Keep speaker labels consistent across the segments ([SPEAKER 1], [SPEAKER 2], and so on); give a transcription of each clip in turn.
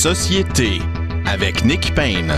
[SPEAKER 1] Société avec Nick Payne.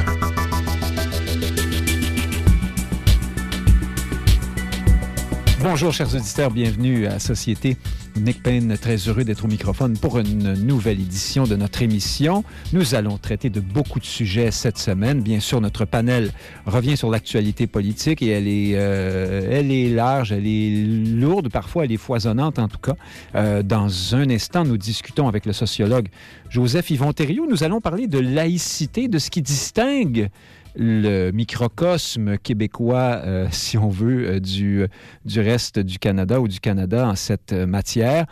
[SPEAKER 2] Bonjour chers auditeurs, bienvenue à Société. Nick Payne, très heureux d'être au microphone pour une nouvelle édition de notre émission. Nous allons traiter de beaucoup de sujets cette semaine. Bien sûr, notre panel revient sur l'actualité politique et elle est, euh, elle est large, elle est lourde, parfois elle est foisonnante en tout cas. Euh, dans un instant, nous discutons avec le sociologue Joseph Yvon Thériault. Nous allons parler de laïcité, de ce qui distingue le microcosme québécois, euh, si on veut, euh, du, du reste du Canada ou du Canada en cette matière.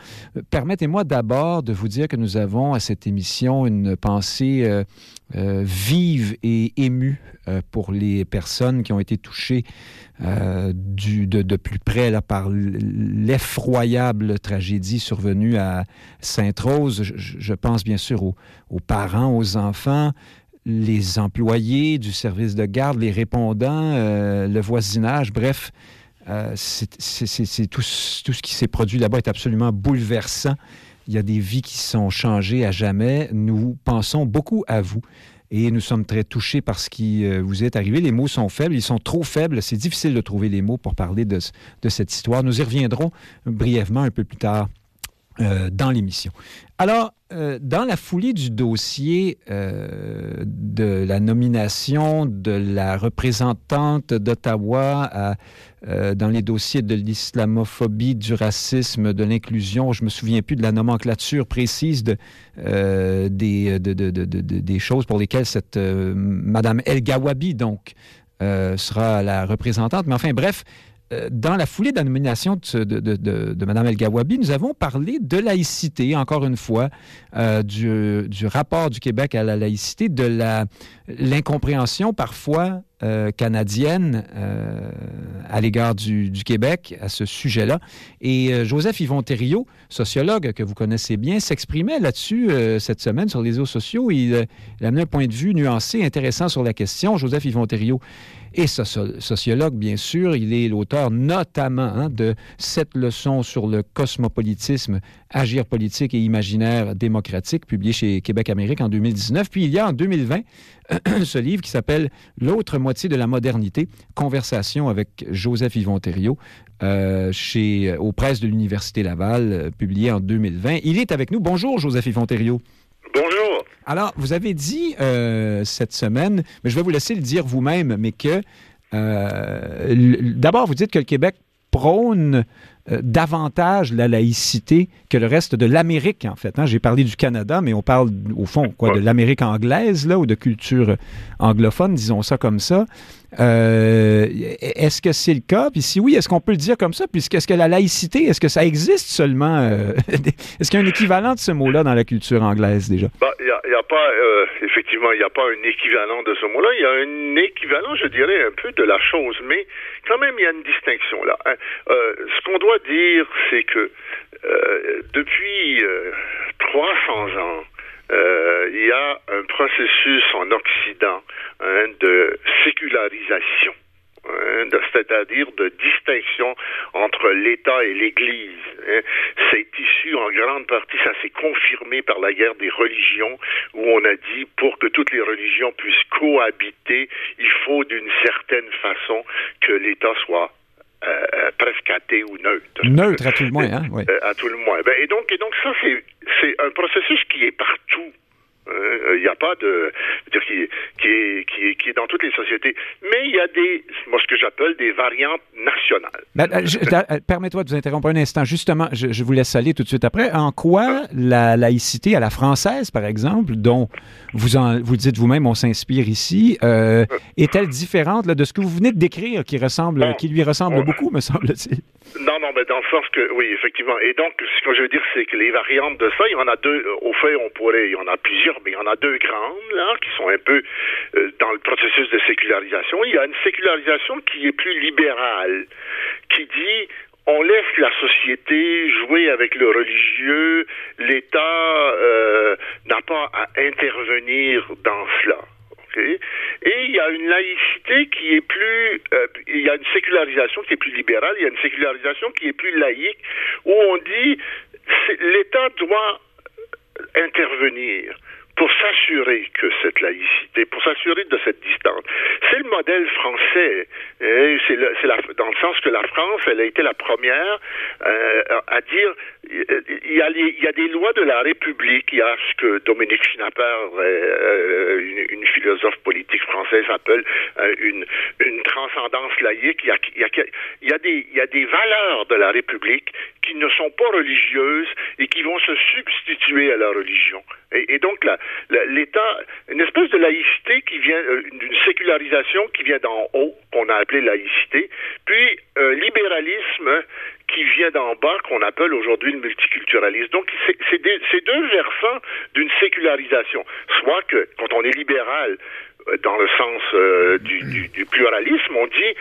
[SPEAKER 2] Permettez-moi d'abord de vous dire que nous avons à cette émission une pensée euh, vive et émue pour les personnes qui ont été touchées de, plus près par l'effroyable tragédie survenue à Sainte-Rose. Je, pense bien sûr aux parents, aux enfants, les employés du service de garde, les répondants, euh, le voisinage, bref, euh, tout, ce qui s'est produit là-bas est absolument bouleversant. Il y a des vies qui sont changées à jamais. Nous pensons beaucoup à vous et nous sommes très touchés par ce qui euh, vous est arrivé. Les mots sont faibles, ils sont trop faibles. C'est difficile de trouver les mots pour parler de, cette histoire. Nous y reviendrons brièvement un peu plus tard dans l'émission. Alors, euh, dans la foulée du dossier euh, de la nomination de la représentante d'Ottawa euh, dans les dossiers de l'islamophobie, du racisme, de l'inclusion, je me souviens plus de la nomenclature précise de, des, de, de, des choses pour lesquelles cette Madame El Gawabi, donc, sera la représentante. Mais enfin, bref, dans la foulée de la nomination de, Mme El Gawabi, nous avons parlé de laïcité, encore une fois, euh, du, rapport du Québec à la laïcité, de l'incompréhension parfois euh, canadienne euh, à l'égard du, Québec à ce sujet-là. Et euh, Joseph Yvon Thériault, sociologue que vous connaissez bien, s'exprimait là-dessus cette semaine sur les réseaux sociaux. Il, il amenait un point de vue nuancé, intéressant sur la question. Joseph Yvon Thériault et sociologue, bien sûr. Il est l'auteur notamment hein, de Sept leçons sur le cosmopolitisme, agir politique et imaginaire démocratique, publié chez Québec Amérique en 2019. Puis il y a en 2020 ce livre qui s'appelle L'autre moitié de la modernité, conversation avec Joseph Yvon Thériault, euh, aux presses de l'Université Laval, euh, publié en 2020. Il est avec nous. Bonjour, Joseph Yvon Thériault.
[SPEAKER 3] Bonjour.
[SPEAKER 2] Alors, vous avez dit euh, cette semaine, mais je vais vous laisser le dire vous-même, mais que euh, d'abord, vous dites que le Québec prône euh, davantage la laïcité que le reste de l'Amérique, en fait. Hein? J'ai parlé du Canada, mais on parle, au fond, quoi, de l'Amérique anglaise, là, ou de culture anglophone, disons ça comme ça. Euh, est-ce que c'est le cas? Puis si oui, est-ce qu'on peut le dire comme ça? Puisque est-ce que la laïcité, est-ce que ça existe seulement? Euh, est-ce qu'il y a un équivalent de ce mot-là dans la culture anglaise déjà?
[SPEAKER 3] Il bah, n'y a, a, pas, euh, effectivement, il n'y a pas un équivalent de ce mot-là. Il y a un équivalent, je dirais, un peu de la chose. Mais quand même, il y a une distinction là. Ce qu'on doit dire, c'est que depuis 300 ans, euh, il y a un processus en Occident hein, de sécularisation. Hein, c'est-à-dire de distinction entre l'État et l'Église. Hein. C'est issu en grande partie, ça s'est confirmé par la guerre des religions, où on a dit pour que toutes les religions puissent cohabiter, il faut d'une certaine façon que l'État soit euh, euh, presque athée ou neutre.
[SPEAKER 2] Neutre à tout le moins, hein? Oui.
[SPEAKER 3] Euh, à tout le moins. Ben, et donc, et donc ça, c'est, c'est un processus qui est partout. Il n'y a pas de dire qui, qui, est, qui, est, qui est dans toutes les sociétés, mais il y a des moi ce que j'appelle des variantes nationales.
[SPEAKER 2] Ben, Permets-moi de vous interrompre un instant. Justement, je, je, vous laisse aller tout de suite après. En quoi la laïcité à la française, par exemple, dont vous en, vous dites vous-même, on s'inspire ici, euh, est-elle différente là, de ce que vous venez de décrire, qui ressemble, bon, qui lui ressemble bon, beaucoup, me semble-t-il?
[SPEAKER 3] Non, non, mais dans le sens que, oui, effectivement. Et donc, ce que je veux dire, c'est que les variantes de ça, il y en a deux. Au fait, on pourrait, il y en a plusieurs, il y en a deux grandes, là, qui sont un peu euh, dans le processus de sécularisation. Il y a une sécularisation qui est plus libérale, qui dit on laisse la société jouer avec le religieux, l'État euh, n'a pas à intervenir dans cela. Et il y a une laïcité qui est plus, euh, il y a une sécularisation qui est plus libérale, il y a une sécularisation qui est plus laïque, où on dit l'État doit intervenir pour s'assurer que cette laïcité, pour s'assurer de cette distance. C'est le modèle français. Hein, c'est dans le sens que la France, elle a été la première euh, à dire il y, a des lois de la République. Il y a ce que Dominique Schnapper, euh, une, une, philosophe politique française, appelle euh, une, transcendance laïque. Il y a des valeurs de la République qui ne sont pas religieuses et qui vont se substituer à la religion. Et, donc, l'État, une espèce de laïcité qui vient, euh, d'une sécularisation qui vient d'en haut, qu'on a appelé laïcité, puis un libéralisme qui vient d'en bas, qu'on appelle aujourd'hui le multiculturalisme. Donc, c'est deux versants d'une sécularisation. Soit que, quand on est libéral, euh, dans le sens euh, du, du, du, pluralisme, on dit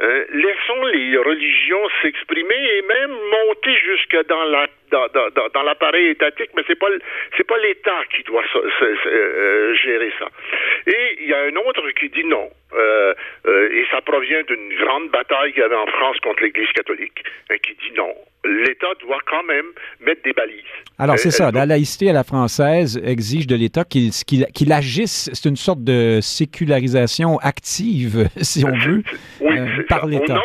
[SPEAKER 3] euh, laissons les religions s'exprimer et même monter jusque dans la dans, dans, dans l'appareil étatique, mais c'est pas c'est pas l'État qui doit euh, gérer ça. Et il y a un autre qui dit non. Euh, euh, et ça provient d'une grande bataille qu'il y avait en France contre l'Église catholique, hein, qui dit non. L'État doit quand même mettre des balises.
[SPEAKER 2] Alors, c'est ça. La laïcité à la française exige de l'État qu'il qu'il agisse. C'est une sorte de sécularisation active, si on veut,
[SPEAKER 3] oui, par l'État.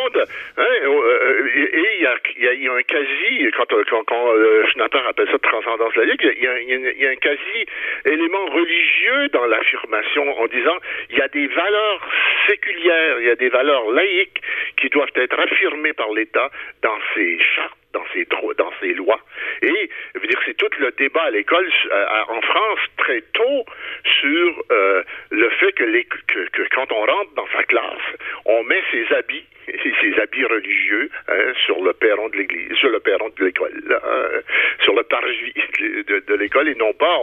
[SPEAKER 3] Hein, et il y a, y, y a, un quasi, quand, quand, quand euh, Schnapper appelle ça transcendance laïque, il y, a, y a un quasi élément religieux dans l'affirmation en disant il y a des valeurs séculières, il y a des valeurs laïques qui doivent être affirmées par l'État dans ses chartes dans droits, dans ses lois. Et je veux dire, c'est tout le débat à l'école euh, en France très tôt sur euh, le fait que, les, que, quand on rentre dans sa classe, on met ses habits, ses habits religieux hein, sur le perron de l'église, sur le perron de l'école, hein, sur le parvis de, l'école et non pas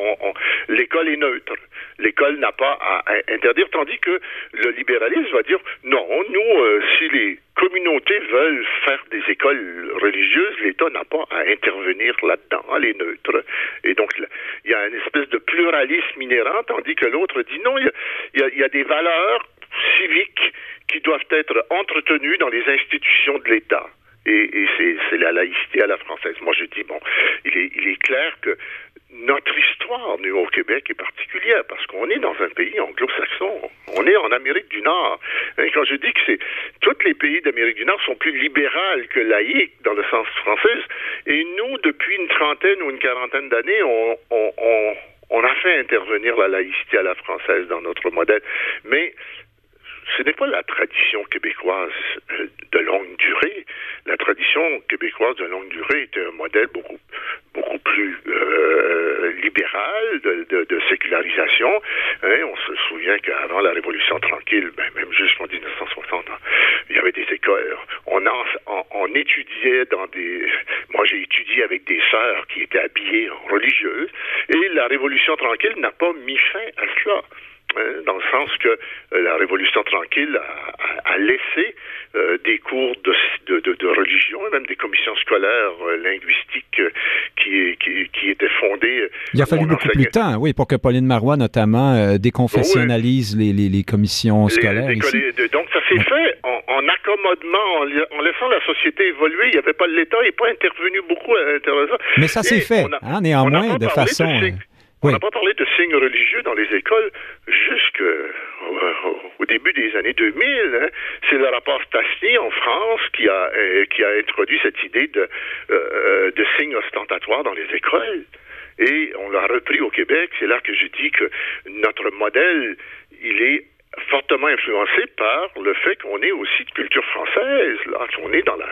[SPEAKER 3] l'école est neutre. L'école n'a pas à interdire, tandis que le libéralisme va dire non, nous, euh, si les communautés veulent faire des écoles religieuses, l'État n'a pas à intervenir là-dedans, elle est neutre. Et donc, il y a une espèce de pluralisme inhérent, tandis que l'autre dit non, il y, a, des valeurs civiques qui doivent être entretenues dans les institutions de l'État. Et, c'est la laïcité à la française. Moi, je dis, bon, il est clair que notre histoire, nous, au Québec, est particulière parce qu'on est dans un pays anglo-saxon. On est en Amérique du Nord. Et quand je dis que c'est tous les pays d'Amérique du Nord sont plus libérales que laïques dans le sens français, et nous, depuis une trentaine ou une quarantaine d'années, on, on, on, on a fait intervenir la laïcité à la française dans notre modèle. Mais ce n'est pas la tradition québécoise euh, de longue durée. La tradition québécoise de longue durée était un modèle beaucoup, beaucoup plus euh, libéral de, de, de sécularisation. Hein, on se souvient qu'avant la Révolution tranquille, ben, même jusqu'en 1960, il y avait des écoles. On, en, on, on étudiait dans des... Moi, j'ai étudié avec des sœurs qui étaient habillées en religieuses, et la Révolution tranquille n'a pas mis fin à cela. Hein, dans le sens que euh, la Révolution tranquille a, a, a laissé euh, des cours de, de, de, de, religion et même des commissions scolaires euh, linguistiques euh, qui, qui, qui, étaient fondées.
[SPEAKER 2] Il a fallu beaucoup plus de temps, oui, pour que Pauline Marois, notamment, déconfessionnalise oui. les, les, les, commissions scolaires. Les, ici.
[SPEAKER 3] Donc, ça s'est fait en, en accommodement, en, en, laissant la société évoluer. Il n'y avait pas l'État, il n'est pas intervenu beaucoup à l'intérieur de ça.
[SPEAKER 2] Mais ça s'est fait, a, hein, néanmoins, de façon... De
[SPEAKER 3] on n'a oui. pas parlé de signes religieux dans les écoles jusqu'au début des années 2000. Hein. C'est le rapport Stasny en France qui a, euh, qui a introduit cette idée de, euh, de signes ostentatoires dans les écoles. Et on l'a repris au Québec. C'est là que je dis que notre modèle, il est fortement influencé par le fait qu'on est aussi de culture française, là, qu'on est dans la,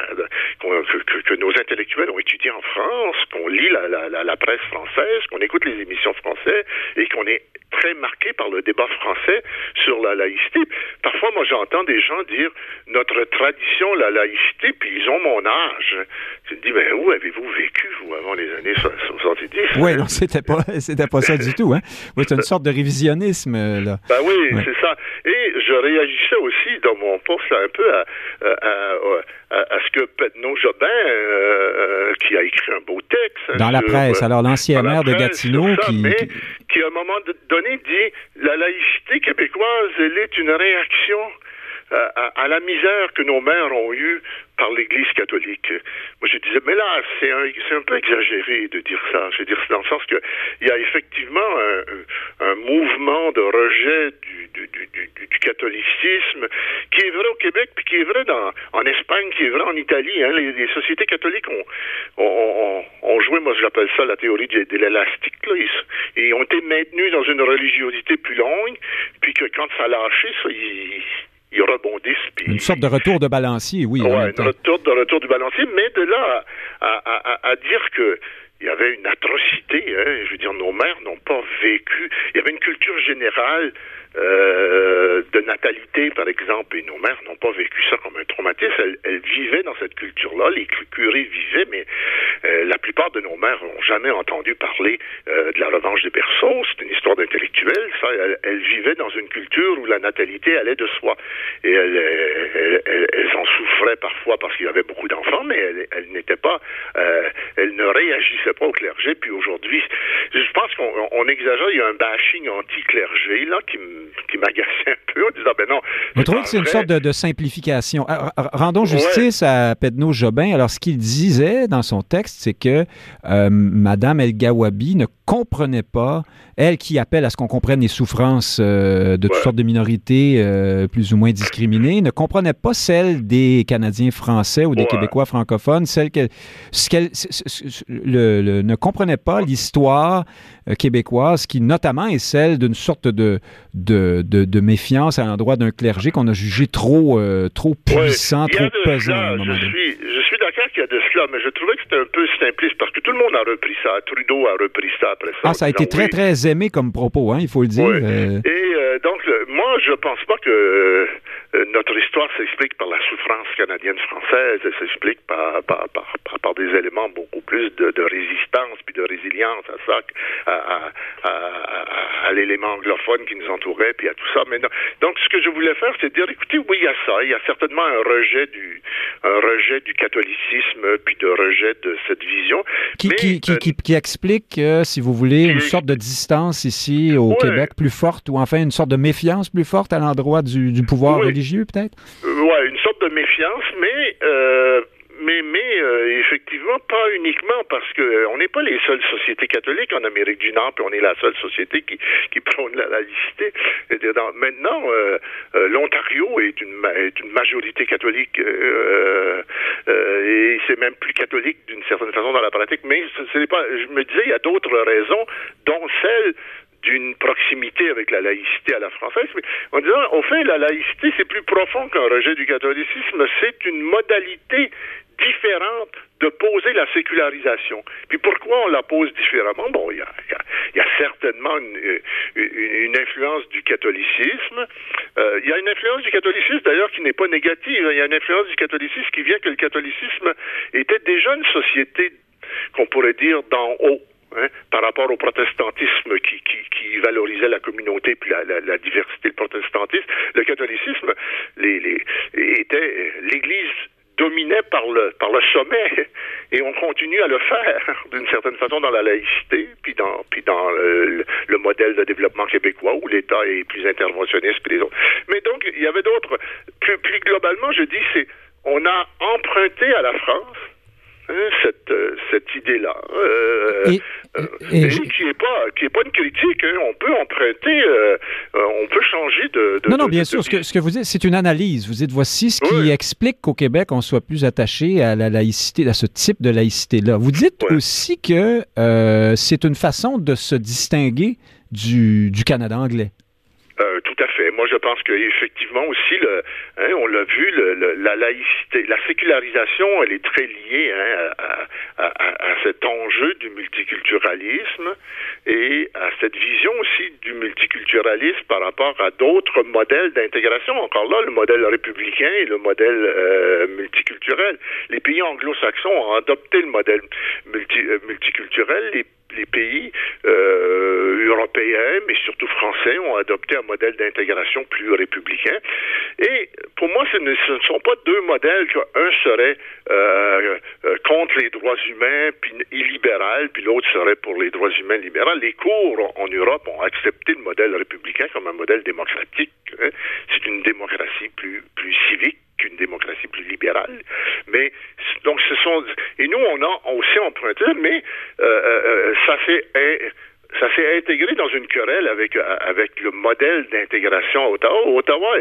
[SPEAKER 3] que, que, que, nos intellectuels ont étudié en France, qu'on lit la, la, la, presse française, qu'on écoute les émissions françaises et qu'on est très marqué par le débat français sur la laïcité. Parfois, moi, j'entends des gens dire notre tradition, la laïcité, puis ils ont mon âge. Je me dis, mais où avez-vous vécu, vous, avant les années 70?
[SPEAKER 2] Oui, non, c'était pas, c'était pas ça du tout, hein. Oui, c'est une sorte de révisionnisme, là.
[SPEAKER 3] Ben oui, ouais. c'est ça. Et je réagissais aussi dans mon poste un peu à, à, à, à ce que Pedno Jobin, euh, qui a écrit un beau texte.
[SPEAKER 2] Dans la presse, alors l'ancien maire de Gatineau
[SPEAKER 3] ça,
[SPEAKER 2] qui,
[SPEAKER 3] mais, qui, à un moment donné, dit la laïcité québécoise, elle est une réaction à, la misère que nos mères ont eue par l'Église catholique. Moi, je disais, mais là, c'est un, un peu exagéré de dire ça. Je veux dire, dans le sens que il y a effectivement un, un mouvement de rejet du, du, du, du, catholicisme qui est vrai au Québec, puis qui est vrai dans, en Espagne, qui est vrai en Italie. Hein. Les, les, sociétés catholiques ont, ont, ont, joué, moi j'appelle ça la théorie de, de l'élastique. Ils, ils, ont été maintenus dans une religiosité plus longue, puis que quand ça a lâché, ça, ils ils rebondissent.
[SPEAKER 2] une sorte de retour de balancier, oui.
[SPEAKER 3] Oui, un retour de retour du balancier, mais de là à, à, à dire que il y avait une atrocité. Hein, je veux dire, nos mères n'ont pas vécu. Il y avait une culture générale euh, de natalité, par exemple, et nos mères n'ont pas vécu ça comme un traumatisme. Elles, vivaient dans cette culture-là, les curés vivaient, mais euh, la plupart de nos mères n'ont jamais entendu parler euh, de la revanche des berceaux. C'est une histoire d'intellectuel. Ça, elles, vivaient dans une culture où la natalité allait de soi. Et elles, elles en souffraient parfois parce qu'il y avait beaucoup d'enfants, mais elles, n'étaient pas, euh, ne pas au clergé. Puis aujourd'hui, je pense qu'on exagère. Il y a un bashing anti-clergé là qui qui m'agaçait un peu en disant, ben non.
[SPEAKER 2] Vous trouvez que c'est une sorte de, simplification? Ah, rendons justice à Pedno Jobin. Alors, ce qu'il disait dans son texte, c'est que euh, Madame El Gawabi ne comprenait pas, elle qui appelle à ce qu'on comprenne les souffrances euh, de toutes sortes de minorités euh, plus ou moins discriminées, ne comprenait pas celle des Canadiens français ou des Québécois francophones, celle que, ce qu'elle le, ne comprenait pas l'histoire québécoise qui notamment est celle d'une sorte de, de, de, méfiance à l'endroit d'un clergé qu'on a jugé trop, trop puissant, trop pesant. à un moment
[SPEAKER 3] je, suis, je suis d'accord qu'il y a de cela, mais je trouvais que c'était un peu simpliste parce que tout le monde a repris ça. Trudeau a repris ça
[SPEAKER 2] ah, ça a été très, très aimé comme propos, hein, il faut le dire.
[SPEAKER 3] Euh. Et euh, donc, moi, je pense pas que euh, notre histoire s'explique par la souffrance canadienne-française, elle s'explique par, par, par, par, des éléments beaucoup plus de, de, résistance puis de résilience à ça, à, à, à, l'élément anglophone qui nous entourait, puis à tout ça. Mais donc, ce que je voulais faire, c'est dire, écoutez, oui, il y a ça, il y a certainement un rejet du, un rejet du catholicisme, puis de rejet de cette vision.
[SPEAKER 2] Qui, qui, qui, qui, explique, si vous voulez, une sorte de distance ici au Québec plus forte, ou enfin une sorte de méfiance plus forte à l'endroit du, du pouvoir religieux, peut-être?
[SPEAKER 3] Euh, oui, une sorte de méfiance, mais euh, mais, mais euh, effectivement, pas uniquement parce que euh, on n'est pas les seules sociétés catholiques en Amérique du Nord, puis on est la seule société qui, qui prône la laïcité. maintenant, euh, l'Ontario est une, est une majorité catholique et c'est même plus catholique d'une certaine façon dans la pratique. Mais. Je me disais, il y a d'autres raisons, dont celle d'une proximité avec la laïcité à la française. Mais en disant, au fait, la laïcité, c'est plus profond qu'un rejet du catholicisme. C'est une modalité différente de poser la sécularisation. Puis pourquoi on la pose différemment? Bon, il y a, certainement une, une, influence du catholicisme. Euh, il y a une influence du catholicisme d'ailleurs qui n'est pas négative. Il y a une influence du catholicisme qui vient que le catholicisme était déjà une société qu'on pourrait dire d'en haut. Par rapport au protestantisme qui, qui, qui, valorisait la communauté puis la, la, la, diversité, le protestantisme, le catholicisme les, les, était l'Église dominait par le par le sommet et on continue à le faire d'une certaine façon dans la laïcité puis dans puis dans le, le modèle de développement québécois où l'État est plus interventionniste que les autres. Mais donc il y avait d'autres plus plus globalement je dis c'est on a emprunté à la France Hein, cette, euh, cette idée-là. Euh, et, euh, qui n'est pas, qui est pas une critique. Hein. On peut emprunter, on peut changer de.
[SPEAKER 2] non, non, bien sûr. ce, que, ce que vous dites, c'est une analyse. Vous dites voici ce qui explique qu'au Québec, on soit plus attaché à la laïcité, à ce type de laïcité-là. Vous dites aussi que c'est une façon de se distinguer du, du Canada anglais.
[SPEAKER 3] Euh, tout à fait. Moi, je pense qu'effectivement aussi, le, hein, on l'a vu, le, la laïcité, la sécularisation, elle est très liée hein, à, à, à, cet enjeu du multiculturalisme et à cette vision aussi du multiculturalisme par rapport à d'autres modèles d'intégration. Encore là, le modèle républicain et le modèle euh, multiculturel. Les pays anglo-saxons ont adopté le modèle multi, euh, multiculturel. Les pays euh, européens, mais surtout français, ont adopté un modèle d'intégration plus républicain. Et pour moi, ce ne, sont pas deux modèles qu'un serait euh, euh, contre les droits humains puis illibéral, puis l'autre serait pour les droits humains libéraux. Les cours en Europe ont accepté le modèle républicain comme un modèle démocratique. Hein. C'est une démocratie plus, plus civique qu'une démocratie plus libérale. Mais donc ce sont et nous on a aussi emprunté, mais euh, ça fait ça s'est intégré dans une querelle avec avec le modèle d'intégration à Ottawa. Ottawa,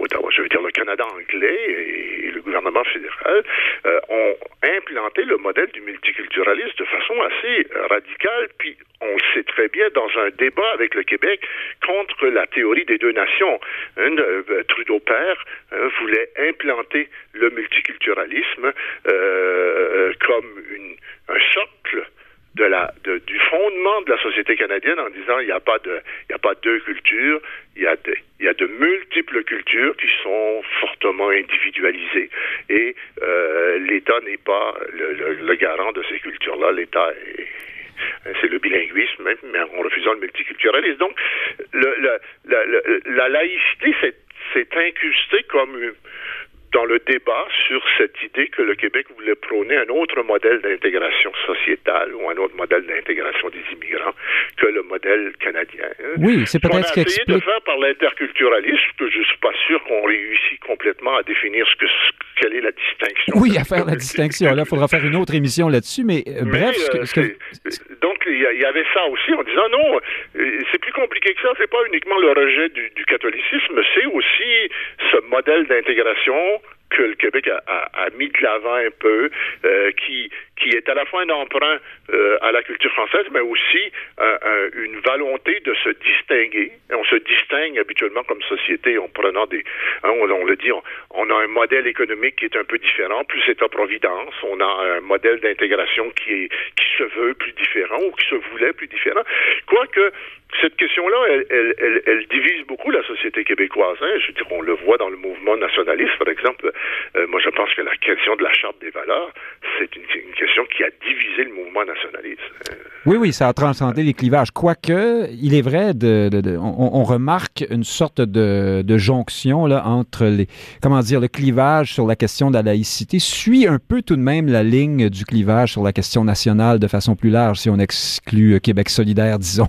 [SPEAKER 3] Ottawa, je veux dire le Canada anglais et, le gouvernement fédéral euh, ont implanté le modèle du multiculturalisme de façon assez radicale. Puis on le sait très bien dans un débat avec le Québec contre la théorie des deux nations. Euh, Trudeau père hein, voulait implanter le multiculturalisme euh, comme une, un socle du fondement de la société canadienne en disant il n'y a pas a pas deux cultures, il y a de, il y a de multiples cultures qui sont fortement individualisées et euh, l'État n'est pas le, garant de ces cultures-là. L'État c'est le bilinguisme, mais en refusant le multiculturalisme. Donc, la laïcité s'est incrustée comme dans le débat sur cette idée que le Québec voulait prôner un autre modèle d'intégration sociétale ou un autre modèle d'intégration des immigrants que le modèle canadien.
[SPEAKER 2] Oui, c'est peut-être ce
[SPEAKER 3] qu'on a essayé de faire par l'interculturalisme, que je suis pas sûr qu'on réussit complètement à définir ce que quelle est la distinction.
[SPEAKER 2] Oui, à faire la distinction. Là, il faudra faire une autre émission là-dessus, mais, euh, bref.
[SPEAKER 3] Euh, donc, il y, avait ça aussi en disant non, euh, c'est plus compliqué que ça. C'est pas uniquement le rejet du, du catholicisme, c'est aussi modèle d'intégration que le Québec a, a, a mis de l'avant un peu, euh, qui, qui est à la fois un emprunt euh, à la culture française, mais aussi euh, une volonté de se distinguer. on se distingue habituellement comme société en prenant des... Hein, on, le dit, on, on, a un modèle économique qui est un peu différent, plus État-providence. On a un modèle d'intégration qui, est, qui se veut plus différent ou qui se voulait plus différent. Quoique cette question-là, elle, elle, elle, divise beaucoup la société québécoise. Hein. Je veux dire, on le voit dans le mouvement nationaliste, par exemple. Euh, moi, je pense que la question de la charte des valeurs, c'est une, une, question qui a divisé le mouvement nationaliste. Euh,
[SPEAKER 2] oui, oui, ça a transcendé les clivages. Quoique, il est vrai, de, de, de on, on, remarque une sorte de, de, jonction là, entre les, comment dire, le clivage sur la question de la laïcité suit un peu tout de même la ligne du clivage sur la question nationale de façon plus large, si on exclut Québec solidaire, disons,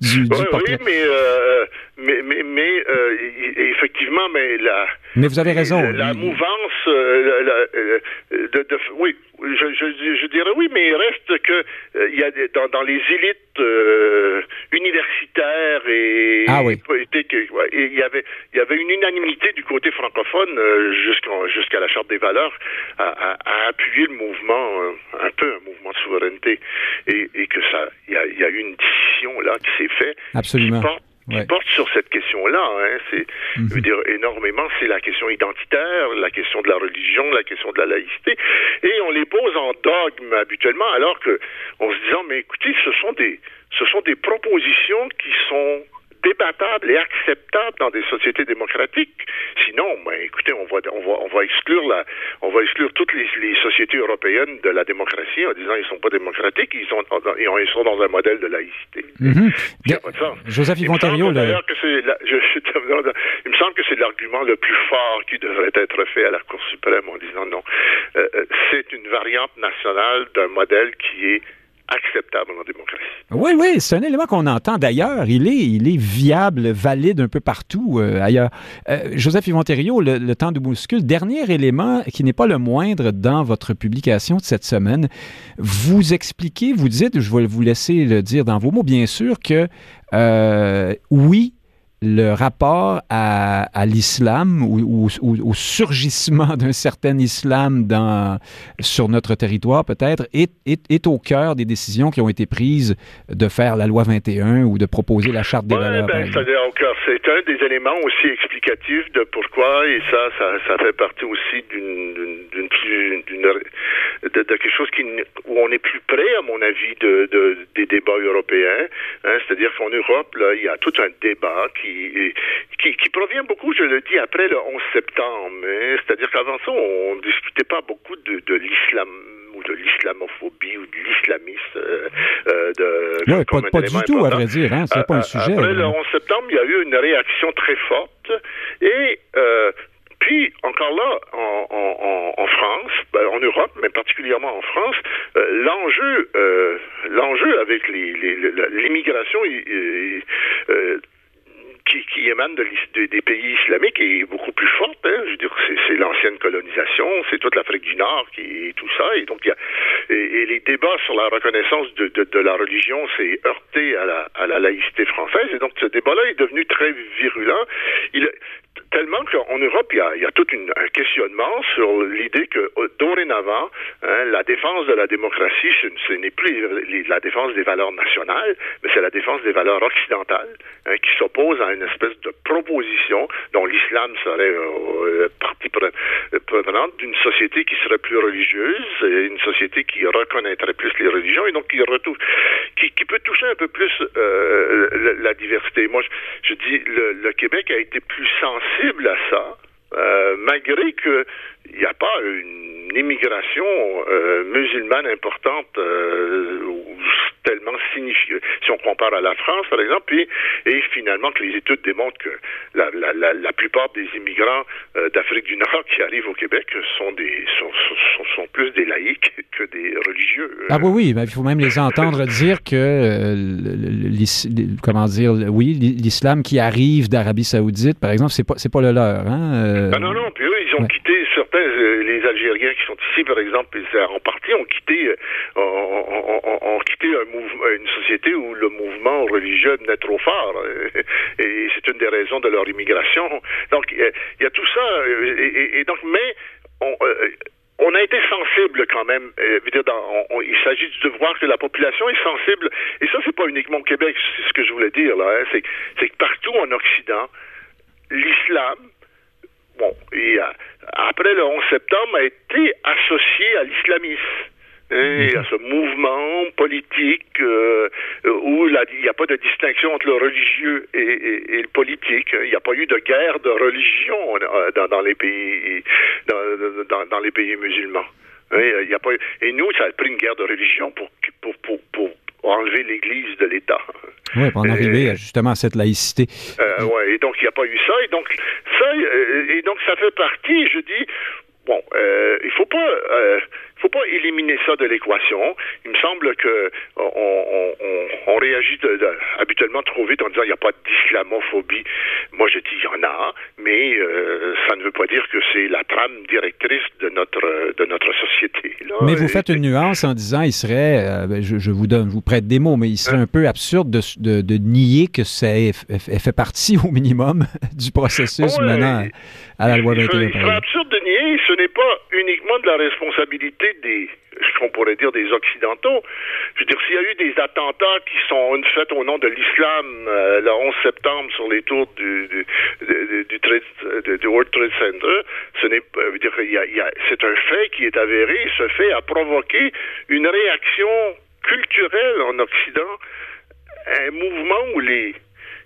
[SPEAKER 2] du, du
[SPEAKER 3] oui, oui, mais, euh, mais, mais, mais euh, effectivement, mais la.
[SPEAKER 2] Mais vous avez raison.
[SPEAKER 3] La, mouvance, euh, la, euh, de, de, oui, je, je, je, dirais oui, mais il reste que euh, il y a dans, dans les élites euh, universitaires et
[SPEAKER 2] ah, oui.
[SPEAKER 3] politiques, il y avait il y avait une unanimité du côté francophone jusqu'à la charte des valeurs à, à, à, appuyer le mouvement un peu un mouvement de souveraineté et, et que ça il y a, y a une décision là qui s'est faite
[SPEAKER 2] absolument
[SPEAKER 3] qui porte qui porte sur cette question-là. Hein. C'est, mm -hmm. je veux dire, énormément, c'est la question identitaire, la question de la religion, la question de la laïcité, et on les pose en dogme habituellement, alors que, en se disant, mais écoutez, ce sont des, ce sont des propositions qui sont débattable et acceptable dans des sociétés démocratiques. Sinon, ben, écoutez, on va, on va, on va exclure la, on va exclure toutes les, les sociétés européennes de la démocratie en disant ils sont pas démocratiques, ils sont, ils sont dans un modèle de laïcité.
[SPEAKER 2] Mm -hmm. Joseph le...
[SPEAKER 3] il me semble que c'est l'argument le plus fort qui devrait être fait à la Cour suprême en disant non, euh, c'est une variante nationale d'un modèle qui est acceptable en démocratie.
[SPEAKER 2] Oui, oui, c'est un élément qu'on entend d'ailleurs. Il est, il est viable, valide un peu partout euh, ailleurs. Euh, Joseph Yvon le, le, temps de bouscule, dernier élément qui n'est pas le moindre dans votre publication de cette semaine, vous expliquez, vous dites, je vais vous laisser le dire dans vos mots, bien sûr, que euh, oui, le rapport à, à l'islam ou, au surgissement d'un certain islam dans, sur notre territoire peut-être est, est, est, au cœur des décisions qui ont été prises de faire la loi 21 ou de proposer la charte des
[SPEAKER 3] ouais,
[SPEAKER 2] valeurs.
[SPEAKER 3] Ben, c'est un des éléments aussi explicatifs de pourquoi et ça ça, ça fait partie aussi d'une de, de, quelque chose qui, où on est plus près à mon avis de, de des débats européens hein, c'est-à-dire qu'en Europe là il y a tout un débat qui qui, qui, provient beaucoup, je le dis, après le 11 septembre. C'est-à-dire qu'avant ça, on ne discutait pas beaucoup de, de l'islam ou de l'islamophobie ou de l'islamisme euh, euh, de
[SPEAKER 2] oui, pas, pas du tout, à vrai dire. Hein? C'est pas un sujet.
[SPEAKER 3] Après le 11 septembre, il y a eu une réaction très forte. Et puis, encore là, en, en, en France, ben, en Europe, mais particulièrement en France, euh, l'enjeu, euh, l'enjeu avec l'immigration euh, qui, qui, émane de, des pays islamiques est beaucoup plus forte. Hein. Je veux dire, c'est l'ancienne colonisation, c'est toute l'Afrique du Nord qui est tout ça. Et donc, y a, et, les débats sur la reconnaissance de, de, de la religion s'est heurté à la, à la laïcité française. Et donc, ce débat-là est devenu très virulent. Il, tellement qu'en Europe, il y a, il y a tout une, un questionnement sur l'idée que euh, dorénavant, hein, la défense de la démocratie, ce, n'est plus la défense des valeurs nationales, mais c'est la défense des valeurs occidentales hein, qui s'oppose à une espèce de proposition dont l'islam serait euh, partie prenante d'une société qui serait plus religieuse, une société qui reconnaîtrait plus les religions et donc qui, retouche, qui, qui peut toucher un peu plus euh, la, la, diversité. Moi, je, je dis, le, le Québec a été plus sensible à ça, euh, malgré qu'il n'y a pas une immigration euh, musulmane importante euh, tellement significative, si on compare à la France, par exemple, et, finalement que les études démontrent que la, plupart des immigrants d'Afrique du Nord qui arrivent au Québec sont, plus des laïcs que des religieux.
[SPEAKER 2] Ah oui, oui, il faut même les entendre dire que, comment dire, oui, l'islam qui arrive d'Arabie saoudite, par exemple, c'est pas, pas le leur. Hein?
[SPEAKER 3] Ah non, non, puis eux, ils ont quitté certains, euh, les Algériens qui sont ici, par exemple, en partie, ont quitté, euh, ont, quitté un mouvement, une société où le mouvement religieux n'est trop fort. Et c'est une des raisons de leur immigration. Donc, il y a tout ça. Et, donc, mais on, on a été sensible quand même. il s'agit de voir que la population est sensible. Et ça, c'est pas uniquement au Québec, c'est ce que je voulais dire là. Hein. C'est que partout en Occident, l'islam bon, euh, après le 11 septembre, a été associé à l'islamisme. Et à ce mouvement politique euh, où il n'y a pas de distinction entre le religieux et, le politique. Il n'y a pas eu de guerre de religion euh, dans, les pays dans, les pays musulmans. Il y a pas, et nous, ça a pris une guerre de religion pour, pour, pour, enlever l'Église de l'État.
[SPEAKER 2] Oui, pour en arriver justement à cette laïcité.
[SPEAKER 3] Euh, oui, et donc il n'y a pas eu ça. Et donc ça, euh, et donc ça fait partie, je dis, bon, euh, il faut pas, euh, faut pas éliminer ça de l'équation. Il me semble que on, on, on réagit de, habituellement trop vite en disant il n'y a pas d'islamophobie. Moi, je dis il y en a, mais euh, ça ne veut pas dire que c'est la trame directrice de notre de notre société.
[SPEAKER 2] Mais vous faites une nuance en disant il serait, euh, ben, je, je, vous donne, je vous prête des mots, mais il serait hein? un peu absurde de, de, de nier que ça fait partie au minimum du processus menant à la loi 21.
[SPEAKER 3] Il serait absurde de nier, ce n'est pas uniquement de la responsabilité des, ce qu'on pourrait dire des Occidentaux. Je veux dire, s'il y a eu des attentats qui sont faits au nom de l'islam euh, le 11 septembre sur les tours du, World Trade Center, c'est un fait qui est avéré. Ce fait a provoqué une réaction culturelle en Occident, un mouvement où les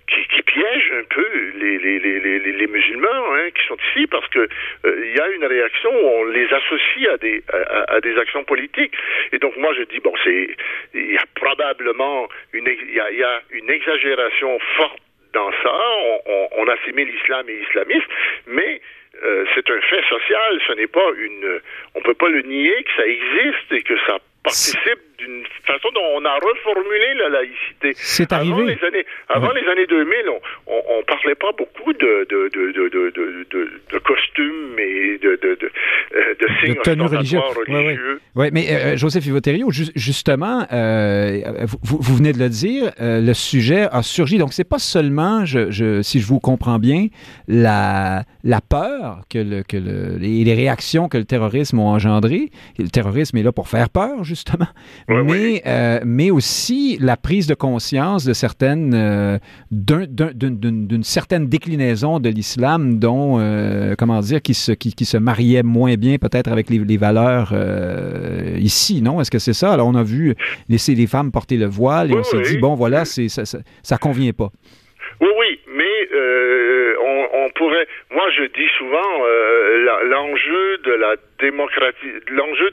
[SPEAKER 3] qui, qui piège un peu les, les, les, les, les musulmans hein, qui sont ici parce que euh, il y a une réaction où on les associe à des à, à, des actions politiques. Et donc moi je dis bon c'est il y a probablement une il y a, y a une exagération forte dans ça. On, on, on assimile l'islam et l'islamisme mais euh, c'est un fait social. Ce n'est pas une on peut pas le nier que ça existe et que ça participe d'une façon dont on a reformulé la laïcité.
[SPEAKER 2] C'est arrivé. Avant
[SPEAKER 3] les années, avant les années 2000, on, on, parlait pas beaucoup de, de, de, de, de costumes et de, de, de, euh, de signes religieux. religieux.
[SPEAKER 2] Oui, ouais. mais euh, Joseph Ivoterio, justement, euh, vous, vous, venez de le dire, euh, le sujet a surgi. Donc, c'est pas seulement, je, je, si je vous comprends bien, la, la peur que, le, que le, les, réactions que le terrorisme a engendrées. Le terrorisme est là pour faire peur, justement mais, euh, mais aussi la prise de conscience de certaines, euh, d'une certaine déclinaison de l'islam dont, euh, comment dire, qui se, qui, qui, se mariait moins bien peut-être avec les, les valeurs euh, ici, non? Est-ce que c'est ça? Alors, on a vu laisser les femmes porter le voile et on s'est dit, bon, voilà, c'est, ça, ça, ça convient pas.
[SPEAKER 3] Oui, oui, mais on, pourrait, moi, je dis souvent euh, l'enjeu de la démocratie, l'enjeu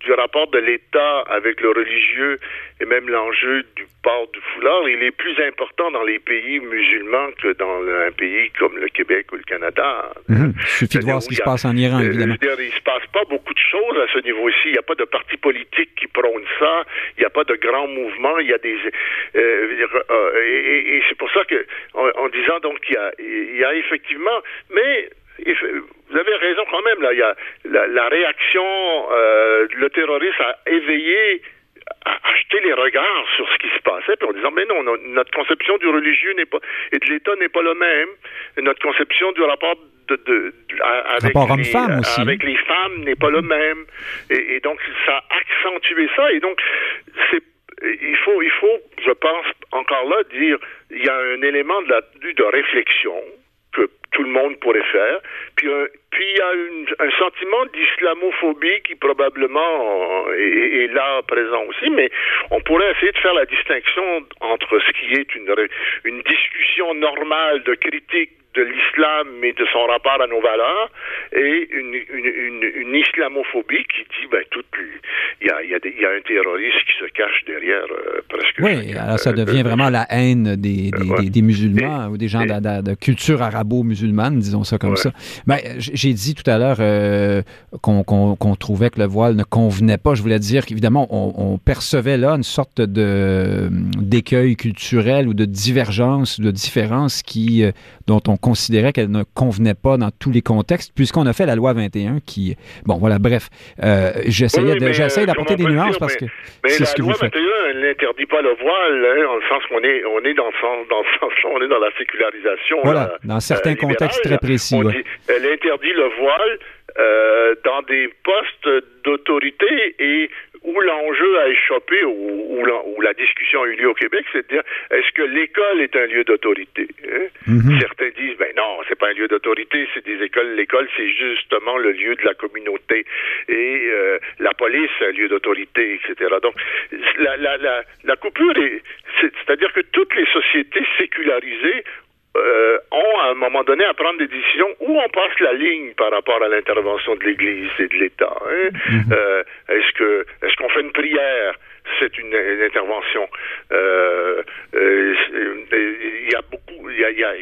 [SPEAKER 3] du rapport de l'État avec le religieux et même l'enjeu du port du foulard, il est plus important dans les pays musulmans que dans un pays comme le Québec ou le Canada.
[SPEAKER 2] Mhm. Il suffit de voir ce qui se passe en Iran, euh, évidemment.
[SPEAKER 3] Dire, il se passe pas beaucoup de choses à ce niveau-ci. Il n'y a pas de parti politique qui prône ça. Il n'y a pas de grands mouvements. Il y a des euh, euh, et, c'est pour ça que en, disant donc qu'il y a, il y a effectivement, mais vous avez raison quand même. Là, il y a la, réaction, euh, le terroriste a éveillé, a acheté les regards sur ce qui se passait, puis en disant mais non, notre conception du religieux n'est pas et de l'État n'est pas le même. Notre conception du rapport de, de, avec, les, avec les femmes n'est pas le même. Et, donc ça a accentué ça. Et donc c'est il faut, il faut, je pense, encore là, dire, il y a un élément de, la, de réflexion que tout le monde pourrait faire. Puis, puis il y a un sentiment d'islamophobie qui probablement est, là présent aussi, mais on pourrait essayer de faire la distinction entre ce qui est une discussion normale de critique de l'islam, mais de son rapport à nos valeurs, et une, une, islamophobie qui dit, ben, tout, il y a, y, a y a, un terroriste qui se cache derrière euh, presque.
[SPEAKER 2] Oui, alors ça devient vraiment la haine des, des, des, musulmans ou des gens de, de, culture arabo-musulmane, disons ça comme ça. Ben, j'ai dit tout à l'heure euh, qu'on trouvait que le voile ne convenait pas. Je voulais dire qu'évidemment, on, on, percevait là une sorte de d'écueil culturel ou de divergence, de différence qui, euh, dont on considérait qu'elle ne convenait pas dans tous les contextes, puisqu'on a fait la loi 21 qui... Bon, voilà, bref. Euh, J'essayais
[SPEAKER 3] euh,
[SPEAKER 2] d'apporter des nuances parce que c'est ce que vous faites.
[SPEAKER 3] La loi 21 n'interdit pas le voile, hein, dans le sens qu'on est, on est dans, le dans sens, on est dans la sécularisation.
[SPEAKER 2] Voilà, dans certains euh, contextes très précis.
[SPEAKER 3] elle interdit le voile euh, dans des postes d'autorité et où l'enjeu a échappé, où, où, la, discussion a eu lieu au Québec, c'est de dire est-ce que l'école est un lieu d'autorité hein? mm-hmm. Certains disent ben non, c'est pas un lieu d'autorité, c'est des écoles. L'école, c'est justement le lieu de la communauté et euh, la police, c'est un lieu d'autorité, etc. Donc la, la, la, la coupure est, c'est-à-dire que toutes les sociétés sécularisées euh, ont à un moment donné à prendre des décisions où on passe la ligne par rapport à l'intervention de l'Église et de l'État. Hein? Mm-hmm. euh, est-ce que est-ce qu'on fait une prière c'est une, intervention. Euh, euh, il y a beaucoup, il y a, il y a,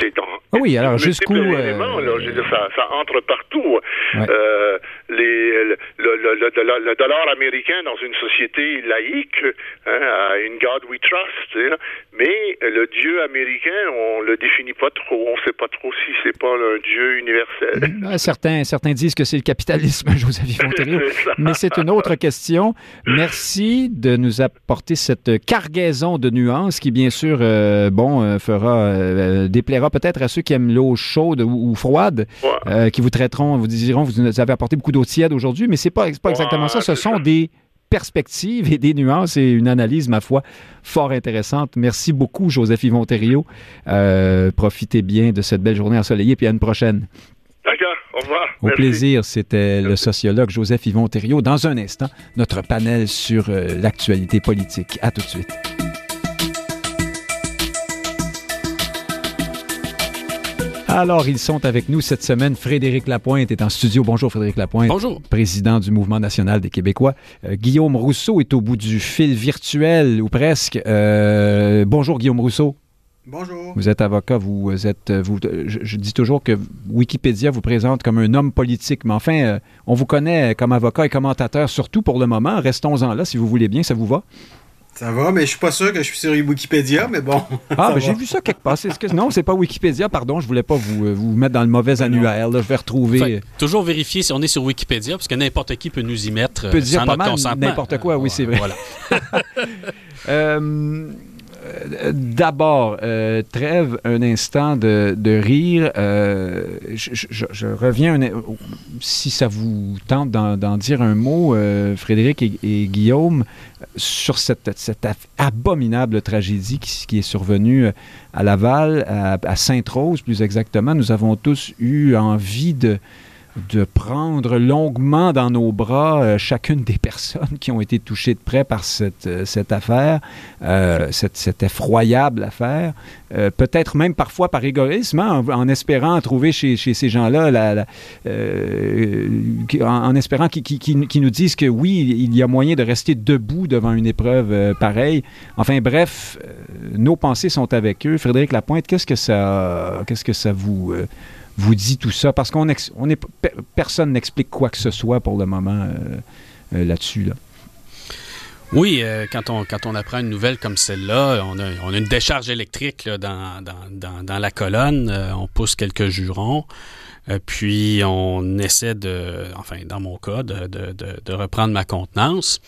[SPEAKER 3] c'est dans.
[SPEAKER 2] Ah oui, alors jusqu'où
[SPEAKER 3] euh, ça, ça, entre partout. Euh, les, le, le, le, dollar américain dans une société laïque hein, a une God we trust, mais le Dieu américain, on le définit pas trop. On sait pas trop si c'est pas un Dieu universel.
[SPEAKER 2] Certains, certains disent que c'est le capitalisme, Joseph Fontaine. mais c'est une autre question. Merci de nous apporter cette cargaison de nuances qui, bien sûr, euh, bon, euh, fera, euh, déplaira peut-être à ceux qui aiment l'eau chaude ou, froide, qui vous traiteront, vous diront, vous nous avez apporté beaucoup d'eau tiède aujourd'hui, mais c'est pas, pas exactement ça. Ce sont des perspectives et des nuances et une analyse, ma foi, fort intéressante. Merci beaucoup, Joseph Yvon Thériault. profitez bien de cette belle journée ensoleillée, puis à une prochaine.
[SPEAKER 3] Au revoir.
[SPEAKER 2] Au plaisir. C'était le sociologue Joseph Yvon Thériault. Dans un instant, notre panel sur euh, l'actualité politique. À tout de suite. Alors, ils sont avec nous cette semaine. Frédéric Lapointe est en studio. Bonjour, Frédéric Lapointe.
[SPEAKER 4] Bonjour.
[SPEAKER 2] Président du Mouvement national des Québécois. Euh, Guillaume Rousseau est au bout du fil virtuel, ou presque. Euh, bonjour, Guillaume Rousseau.
[SPEAKER 5] Bonjour.
[SPEAKER 2] Vous êtes avocat, vous êtes, vous, je, dis toujours que Wikipédia vous présente comme un homme politique, mais enfin, euh, on vous connaît comme avocat et commentateur, surtout pour le moment. Restons-en là, si vous voulez bien, ça vous va?
[SPEAKER 5] Ça va, mais je suis pas sûr que je suis sur Wikipédia, mais bon.
[SPEAKER 2] Ah, ben j'ai vu ça quelque part. Que... Non, c'est pas Wikipédia, pardon, je voulais pas vous, euh, vous mettre dans le mauvais annuaire. Là, je vais retrouver.
[SPEAKER 4] toujours vérifier si on est sur Wikipédia, parce que n'importe qui peut nous y mettre.
[SPEAKER 2] Peut dire pas mal n'importe quoi, oui, c'est vrai. Voilà. euh, euh, d'abord, euh, trêve un instant de, rire. Euh, je, reviens, si ça vous tente d'en dire un mot, Frédéric et, Guillaume, sur cette, abominable tragédie qui, est survenue à Laval, à, Sainte-Rose plus exactement. Nous avons tous eu envie de de prendre longuement dans nos bras euh, chacune des personnes qui ont été touchées de près par cette, euh, cette affaire, euh, cette, cette, effroyable affaire. Peut-être même parfois par égoïsme, hein, en, espérant trouver chez, chez ces gens-là, la, en, espérant qu'ils qu qu nous disent que oui, il y a moyen de rester debout devant une épreuve pareille. Enfin bref, nos pensées sont avec eux. Frédéric Lapointe, qu'est-ce que ça, qu'est-ce que ça vous vous dit tout ça? Parce qu'on on est, personne n'explique quoi que ce soit pour le moment euh, euh, là-dessus. Là.
[SPEAKER 4] Oui, euh, quand, on, quand on apprend une nouvelle comme celle-là, on a, une décharge électrique dans, dans, dans, la colonne, on pousse quelques jurons, puis on essaie de, enfin dans mon cas, de, de, de reprendre ma contenance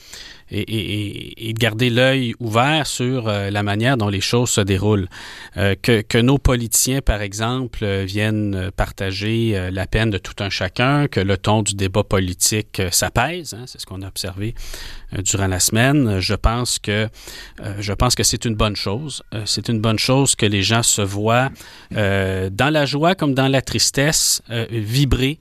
[SPEAKER 4] et, et, et de garder l'œil ouvert sur euh, la manière dont les choses se déroulent. Euh, que, que, nos politiciens, par exemple, euh, viennent partager euh, la peine de tout un chacun, que le ton du débat politique euh, s'apaise, hein, c'est ce qu'on a observé euh, durant la semaine. Je pense que je pense que c'est une bonne chose. c'est une bonne chose que les gens se voient dans la joie comme dans la tristesse vibrer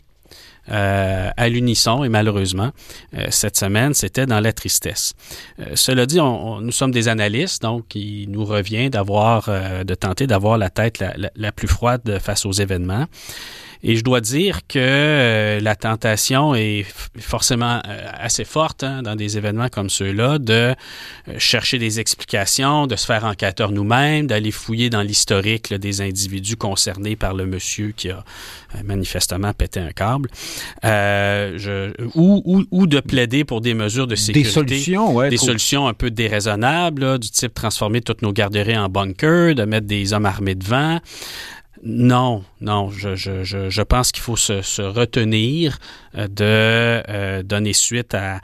[SPEAKER 4] euh, à l'unisson et malheureusement, euh, cette semaine, c'était dans la tristesse. Euh, cela dit, on, on, nous sommes des analystes, donc il nous revient d'avoir, euh, de tenter d'avoir la tête la, la, la, plus froide face aux événements. Et je dois dire que euh, la tentation est forcément euh, assez forte hein, dans des événements comme ceux-là de euh, chercher des explications, de se faire enquêteur nous-mêmes, d'aller fouiller dans l'historique des individus concernés par le monsieur qui a manifestement pété un câble, euh, je, ou, ou, ou, de plaider pour des mesures de sécurité.
[SPEAKER 2] Des solutions, ouais,
[SPEAKER 4] Des trop... solutions un peu déraisonnables, là, du type transformer toutes nos garderies en bunkers, de mettre des hommes armés devant. Non, non, je, je, je, pense qu'il faut se, retenir de euh, donner suite à,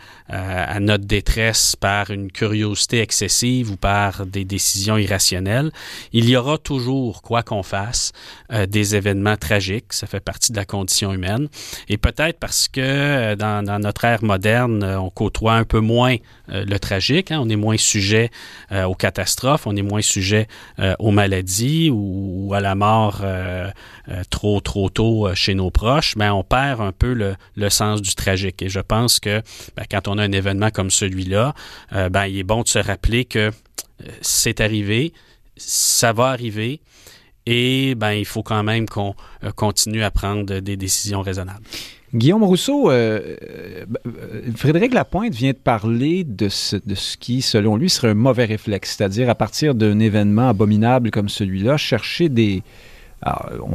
[SPEAKER 4] notre détresse par une curiosité excessive ou par des décisions irrationnelles. Il y aura toujours, quoi qu'on fasse, euh, des événements tragiques. Ça fait partie de la condition humaine. Et peut-être parce que euh, dans, notre ère moderne, on côtoie un peu moins euh, le tragique. Hein, on est moins sujet euh, aux catastrophes, on est moins sujet euh, aux maladies ou, à la mort trop trop tôt chez nos proches, mais on perd un peu le, le, sens du tragique. Et je pense que ben, quand on a un événement comme celui-là, ben, il est bon de se rappeler que c'est arrivé, ça va arriver, et ben, il faut quand même qu'on continue à prendre des décisions raisonnables.
[SPEAKER 2] Guillaume Rousseau, euh, euh, Frédéric Lapointe vient de parler de de ce, qui, selon lui, serait un mauvais réflexe, c'est-à-dire à partir d'un événement abominable comme celui-là, chercher des...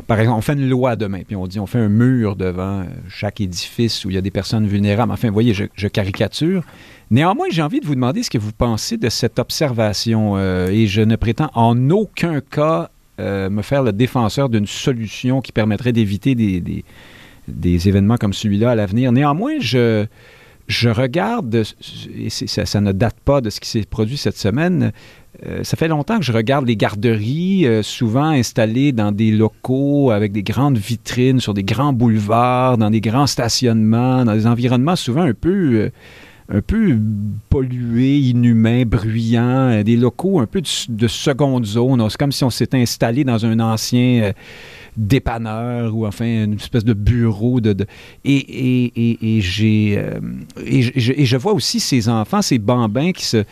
[SPEAKER 2] Par exemple, on fait une loi demain, puis on dit on fait un mur devant chaque édifice où il y a des personnes vulnérables. Enfin, vous voyez, je, caricature. Néanmoins, j'ai envie de vous demander ce que vous pensez de cette observation, euh, et je ne prétends en aucun cas euh, me faire le défenseur d'une solution qui permettrait d'éviter des, des événements comme celui-là à l'avenir. Néanmoins, je, je regarde, et ça, ne date pas de ce qui s'est produit cette semaine, euh, ça fait longtemps que je regarde les garderies, euh, souvent installées dans des locaux avec des grandes vitrines, sur des grands boulevards, dans des grands stationnements, dans des environnements souvent un peu... Euh, un peu pollués, inhumains, bruyants, des locaux un peu de, de seconde zone. C'est comme si on s'était installé dans un ancien dépanneur ou enfin une espèce de bureau de, et, et, et, et j'ai et, je, et je vois aussi ces enfants ces bambins qui se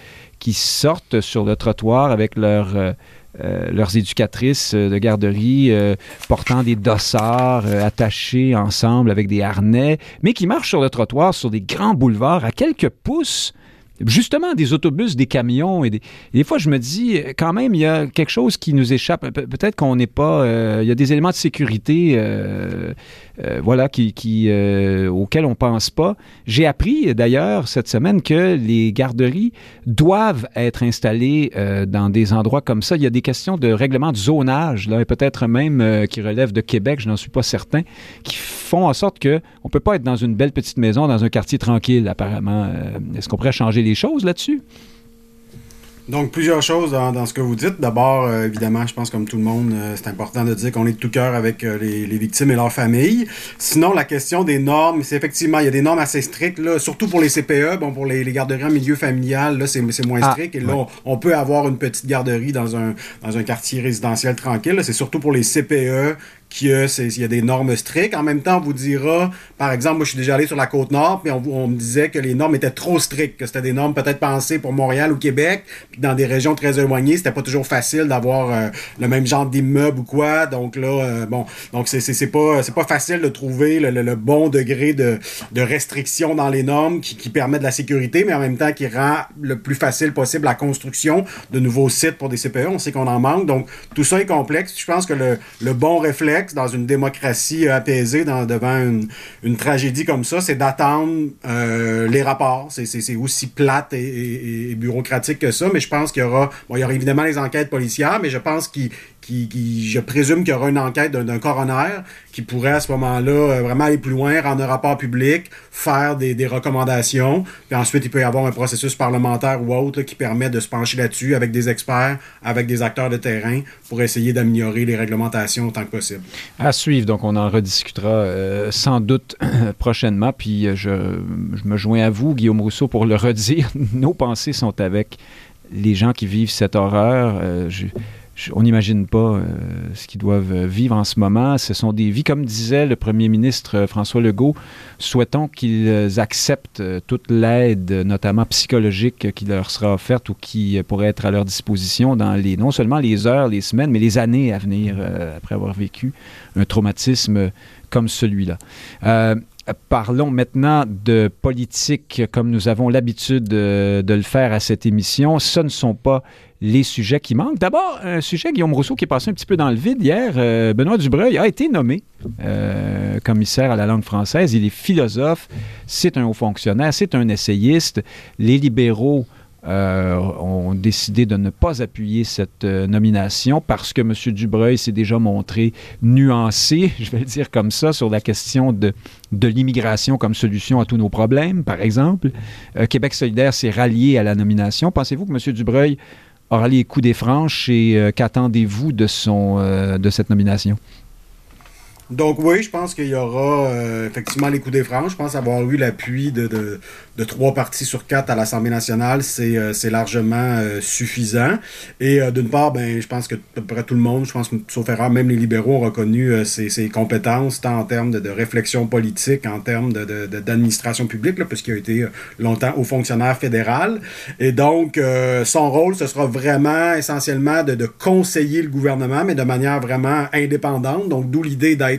[SPEAKER 2] qui sortent sur le trottoir avec euh, euh, leurs éducatrices de garderie euh, portant des dossards euh, attachés ensemble avec des harnais, mais qui marchent sur le trottoir sur des grands boulevards à quelques pouces justement des autobus, des camions. Et des, des, fois, je me dis, quand même, il y a quelque chose qui nous échappe. Pe Peut-être qu'on n'est pas... Euh, il y a des éléments de sécurité euh, euh, voilà, qui, qui, euh, auxquels on ne pense pas. J'ai appris, d'ailleurs, cette semaine, que les garderies doivent être installées euh, dans des endroits comme ça. Il y a des questions de règlement de zonage, là, et peut-être même euh, qui relèvent de Québec, je n'en suis pas certain, qui font en sorte qu'on ne peut pas être dans une belle petite maison, dans un quartier tranquille, apparemment. Est-ce qu'on pourrait changer les choses là-dessus?
[SPEAKER 5] Donc, plusieurs choses dans, dans ce que vous dites. D'abord, euh, évidemment, je pense comme tout le monde, euh, c'est important de dire qu'on est de tout cœur avec euh, les, les, victimes et leurs familles. Sinon, la question des normes, c'est effectivement, il y a des normes assez strictes, là, surtout pour les CPE, bon, pour les, les garderies en milieu familial, là, c'est moins ah, strict. Et là, ouais. on, on, peut avoir une petite garderie dans un, dans un quartier résidentiel tranquille. C'est surtout pour les CPE qu'il y a des normes strictes. En même temps, on vous dira, par exemple, moi je suis déjà allé sur la côte nord, puis on, me disait que les normes étaient trop strictes, que c'était des normes peut-être pensées pour Montréal ou Québec, puis dans des régions très éloignées, c'était pas toujours facile d'avoir euh, le même genre d'immeuble ou quoi. Donc là, euh, bon, donc c'est pas pas facile de trouver le, bon degré de, de restriction dans les normes qui, qui permet de la sécurité, mais en même temps qui rend le plus facile possible la construction de nouveaux sites pour des CPE. On sait qu'on en manque, donc tout ça est complexe. Je pense que le, le bon réflexe dans une démocratie apaisée dans, devant une, tragédie comme ça, c'est d'attendre euh, les rapports. C'est aussi plate et, bureaucratique que ça, mais je pense qu'il y aura, il y aura évidemment les enquêtes policières, mais je pense qu'il qui, je présume qu'il y aura une enquête d'un coroner qui pourrait à ce moment-là euh, vraiment aller plus loin, rendre un rapport public, faire des, recommandations, puis ensuite il peut y avoir un processus parlementaire ou autre qui permet de se pencher là-dessus avec des experts, avec des acteurs de terrain pour essayer d'améliorer les réglementations autant que possible.
[SPEAKER 2] À suivre, donc on en rediscutera euh, sans doute prochainement, puis euh, je, je me joins à vous, Guillaume Rousseau, pour le redire, nos pensées sont avec les gens qui vivent cette horreur. je, on n'imagine pas euh, ce qu'ils doivent euh, vivre en ce moment. Ce sont des vies, comme disait le premier ministre euh, François Legault, souhaitons qu'ils acceptent toute l'aide, notamment psychologique, qui leur sera offerte ou qui pourrait être à leur disposition dans les, non seulement les heures, les semaines, mais les années à venir après avoir vécu un traumatisme comme celui-là. Parlons maintenant de politique comme nous avons l'habitude de, de, le faire à cette émission. Ce ne sont pas les sujets qui manquent. D'abord, un sujet, Guillaume Rousseau, qui est passé un petit peu dans le vide hier. Euh, Benoît Dubreuil a été nommé euh, commissaire à la langue française. Il est philosophe, c'est un haut fonctionnaire, c'est un essayiste. Les libéraux euh, ont décidé de ne pas appuyer cette nomination parce que M. Dubreuil s'est déjà montré nuancé, je vais le dire comme ça, sur la question de, de l'immigration comme solution à tous nos problèmes, par exemple. Québec solidaire s'est rallié à la nomination. Pensez-vous que M. Dubreuil des franches et euh, qu'attendez-vous de, son, euh, de cette nomination?
[SPEAKER 5] Donc oui, je pense qu'il y aura euh, effectivement les coups des franches. Je pense avoir eu l'appui de, trois partis sur quatre à l'Assemblée nationale. C'est euh, largement euh, suffisant. Et d'une part, ben, je pense que à peu près tout le monde, je pense que sauf erreur, même les libéraux ont reconnu ses, compétences, tant en termes de, réflexion politique, en termes d'administration publique, puisqu'il a été longtemps haut fonctionnaire fédéral. Et donc, son rôle, ce sera vraiment essentiellement de, de conseiller le gouvernement, mais de manière vraiment indépendante. Donc, d'où l'idée d'être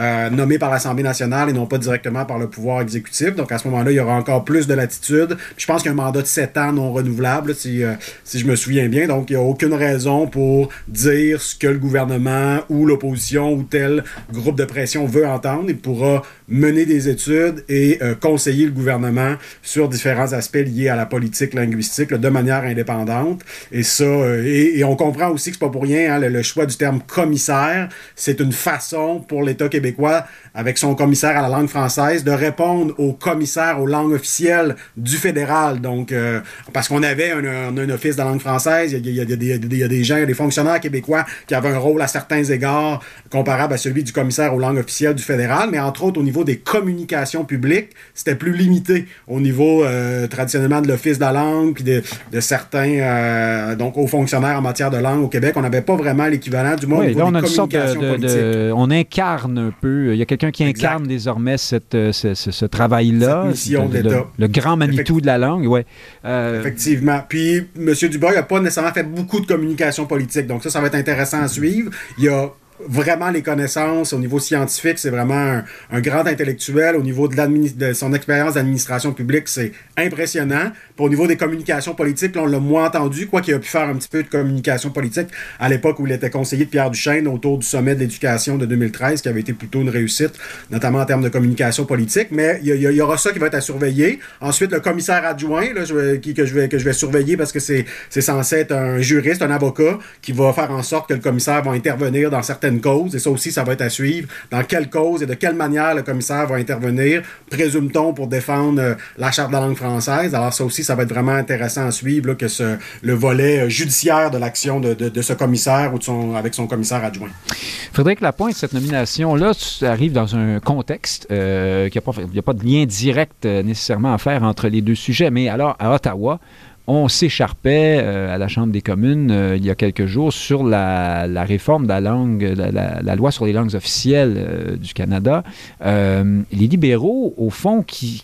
[SPEAKER 5] euh, nommé par l'Assemblée nationale et non pas directement par le pouvoir exécutif. Donc à ce moment-là, il y aura encore plus de latitude. je pense qu'il y a un mandat de 7 ans non renouvelable, si, euh, si je me souviens bien. Donc il n'y a aucune raison pour dire ce que le gouvernement ou l'opposition ou tel groupe de pression veut entendre. Il pourra mener des études et euh, conseiller le gouvernement sur différents aspects liés à la politique linguistique de manière indépendante. Et ça, et, on comprend aussi que c'est pas pour rien hein, le, choix du terme commissaire. C'est une façon pour l'État québécois, avec son commissaire à la langue française, de répondre au commissaire aux langues officielles du fédéral. Donc, euh, parce qu'on avait un, un, office de la langue française, il y, a, il, y a des, gens, des fonctionnaires québécois qui avaient un rôle à certains égards comparable à celui du commissaire aux langues officielles du fédéral, mais entre autres au niveau des communications publiques, c'était plus limité au niveau euh, traditionnellement de l'office de la langue, puis de, de certains euh, donc hauts fonctionnaires en matière de langue au Québec. On n'avait pas vraiment l'équivalent, du moins au niveau des communications politiques.
[SPEAKER 2] on incarne un peu, il y a quelqu'un qui incarne désormais cette, euh, ce, ce, travail-là.
[SPEAKER 5] mission d'État.
[SPEAKER 2] Le, grand Manitou de la langue, ouais.
[SPEAKER 5] Euh, Effectivement. Puis, M. Dubois n'a pas nécessairement fait beaucoup de communication politique, donc ça, ça va être intéressant à suivre. Il y a vraiment les connaissances au niveau scientifique, c'est vraiment un, grand intellectuel. Au niveau de, de son expérience d'administration publique, c'est impressionnant. Puis au niveau des communications politiques, là, on l'a moins entendu, quoi qu'il a pu faire un petit peu de communication politique à l'époque où il était conseiller de Pierre Duchesne autour du sommet de l'éducation de 2013, qui avait été plutôt une réussite, notamment en termes de communication politique. Mais il y, aura ça qui va être à surveiller. Ensuite, le commissaire adjoint, qui, que, je vais, que je vais surveiller parce que c'est censé être un juriste, un avocat, qui va faire en sorte que le commissaire va intervenir dans certaines cause, et ça aussi, ça va être à suivre. Dans quelle cause et de quelle manière le commissaire va intervenir, présume-t-on, pour défendre euh, la Charte de la langue française? Alors ça aussi, ça va être vraiment intéressant à suivre, que ce, le volet euh, judiciaire de l'action de, de, ce commissaire ou de son, avec son commissaire adjoint.
[SPEAKER 2] Frédéric Lapointe, cette nomination-là arrive dans un contexte euh, qui n'y a, a, pas de lien direct nécessairement à faire entre les deux sujets, mais alors à Ottawa, on s'écharpait euh, à la Chambre des communes euh, il y a quelques jours sur la, réforme de la langue, la, loi sur les langues officielles euh, du Canada. Les libéraux, au fond, qui,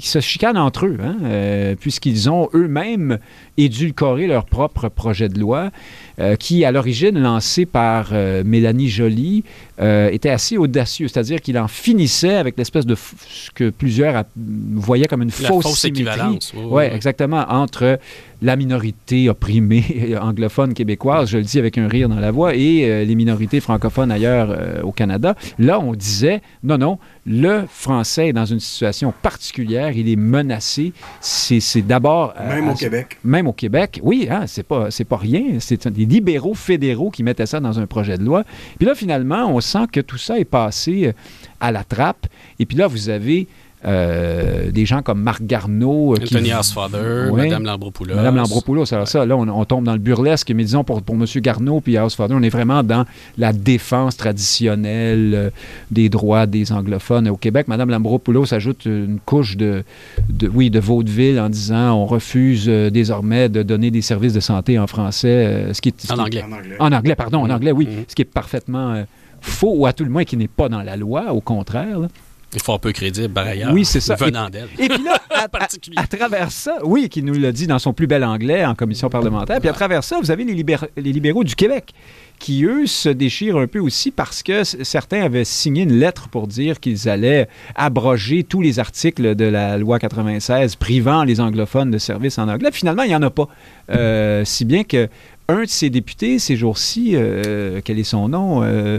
[SPEAKER 2] se chicanent entre eux, hein, puisqu'ils ont eux-mêmes édulcoré leur propre projet de loi, euh, qui, à l'origine, lancé par euh, Mélanie Joly, euh, était assez audacieux, c'est-à-dire qu'il en finissait avec l'espèce de ce que plusieurs voyaient comme une
[SPEAKER 4] La
[SPEAKER 2] fausse,
[SPEAKER 4] fausse
[SPEAKER 2] symétrie.
[SPEAKER 4] équivalence. Oui, oui.
[SPEAKER 2] exactement. Entre la minorité opprimée anglophone québécoise, je le dis avec un rire dans la voix, et euh, les minorités francophones ailleurs euh, au Canada. Là, on disait, non, non, le français est dans une situation particulière, il est menacé. C'est d'abord... euh,
[SPEAKER 5] Même
[SPEAKER 2] à-
[SPEAKER 5] au Québec.
[SPEAKER 2] Même au Québec, oui, hein, c'est pas, c'est pas rien. C'est un- des libéraux fédéraux qui mettaient ça dans un projet de loi. Puis là, finalement, on sent que tout ça est passé à la trappe. Et puis là, vous avez euh, des gens comme Marc Garneau. euh,
[SPEAKER 4] Anthony Housefather,
[SPEAKER 2] Oui.
[SPEAKER 4] Madame Lambropoulos.
[SPEAKER 2] Madame Lambropoulos, alors ça, là, on, on tombe dans le burlesque, mais disons pour, pour M. Garneau puis Housefather, on est vraiment dans la défense traditionnelle euh, des droits des anglophones au Québec. Madame Lambropoulos ajoute une couche de, de, oui, de vaudeville en disant on refuse euh, désormais de donner des services de santé en français, euh, ce qui est... ce
[SPEAKER 4] En
[SPEAKER 2] qui est-
[SPEAKER 4] anglais.
[SPEAKER 5] En anglais.
[SPEAKER 2] en anglais, pardon, en
[SPEAKER 4] Mhm.
[SPEAKER 2] anglais, oui,
[SPEAKER 4] Mhm.
[SPEAKER 2] ce qui est parfaitement euh, faux, ou à tout le moins qui n'est pas dans la loi, au contraire. là.
[SPEAKER 4] Il faut un peu crédible, par ailleurs.
[SPEAKER 2] Oui, c'est ça.
[SPEAKER 4] Venant d'elle.
[SPEAKER 2] Et puis là, à, à-
[SPEAKER 4] particulier.
[SPEAKER 2] à travers ça, oui, qui nous l'a dit dans son plus bel anglais en commission parlementaire, puis à travers ça, vous avez les, libér- les libéraux du Québec qui, eux, se déchirent un peu aussi parce que certains avaient signé une lettre pour dire qu'ils allaient abroger tous les articles de la loi 96 privant les anglophones de services en anglais. Finalement, il n'y en a pas. Euh, si bien que un de ces députés, ces jours-ci, euh, quel est son nom? Euh,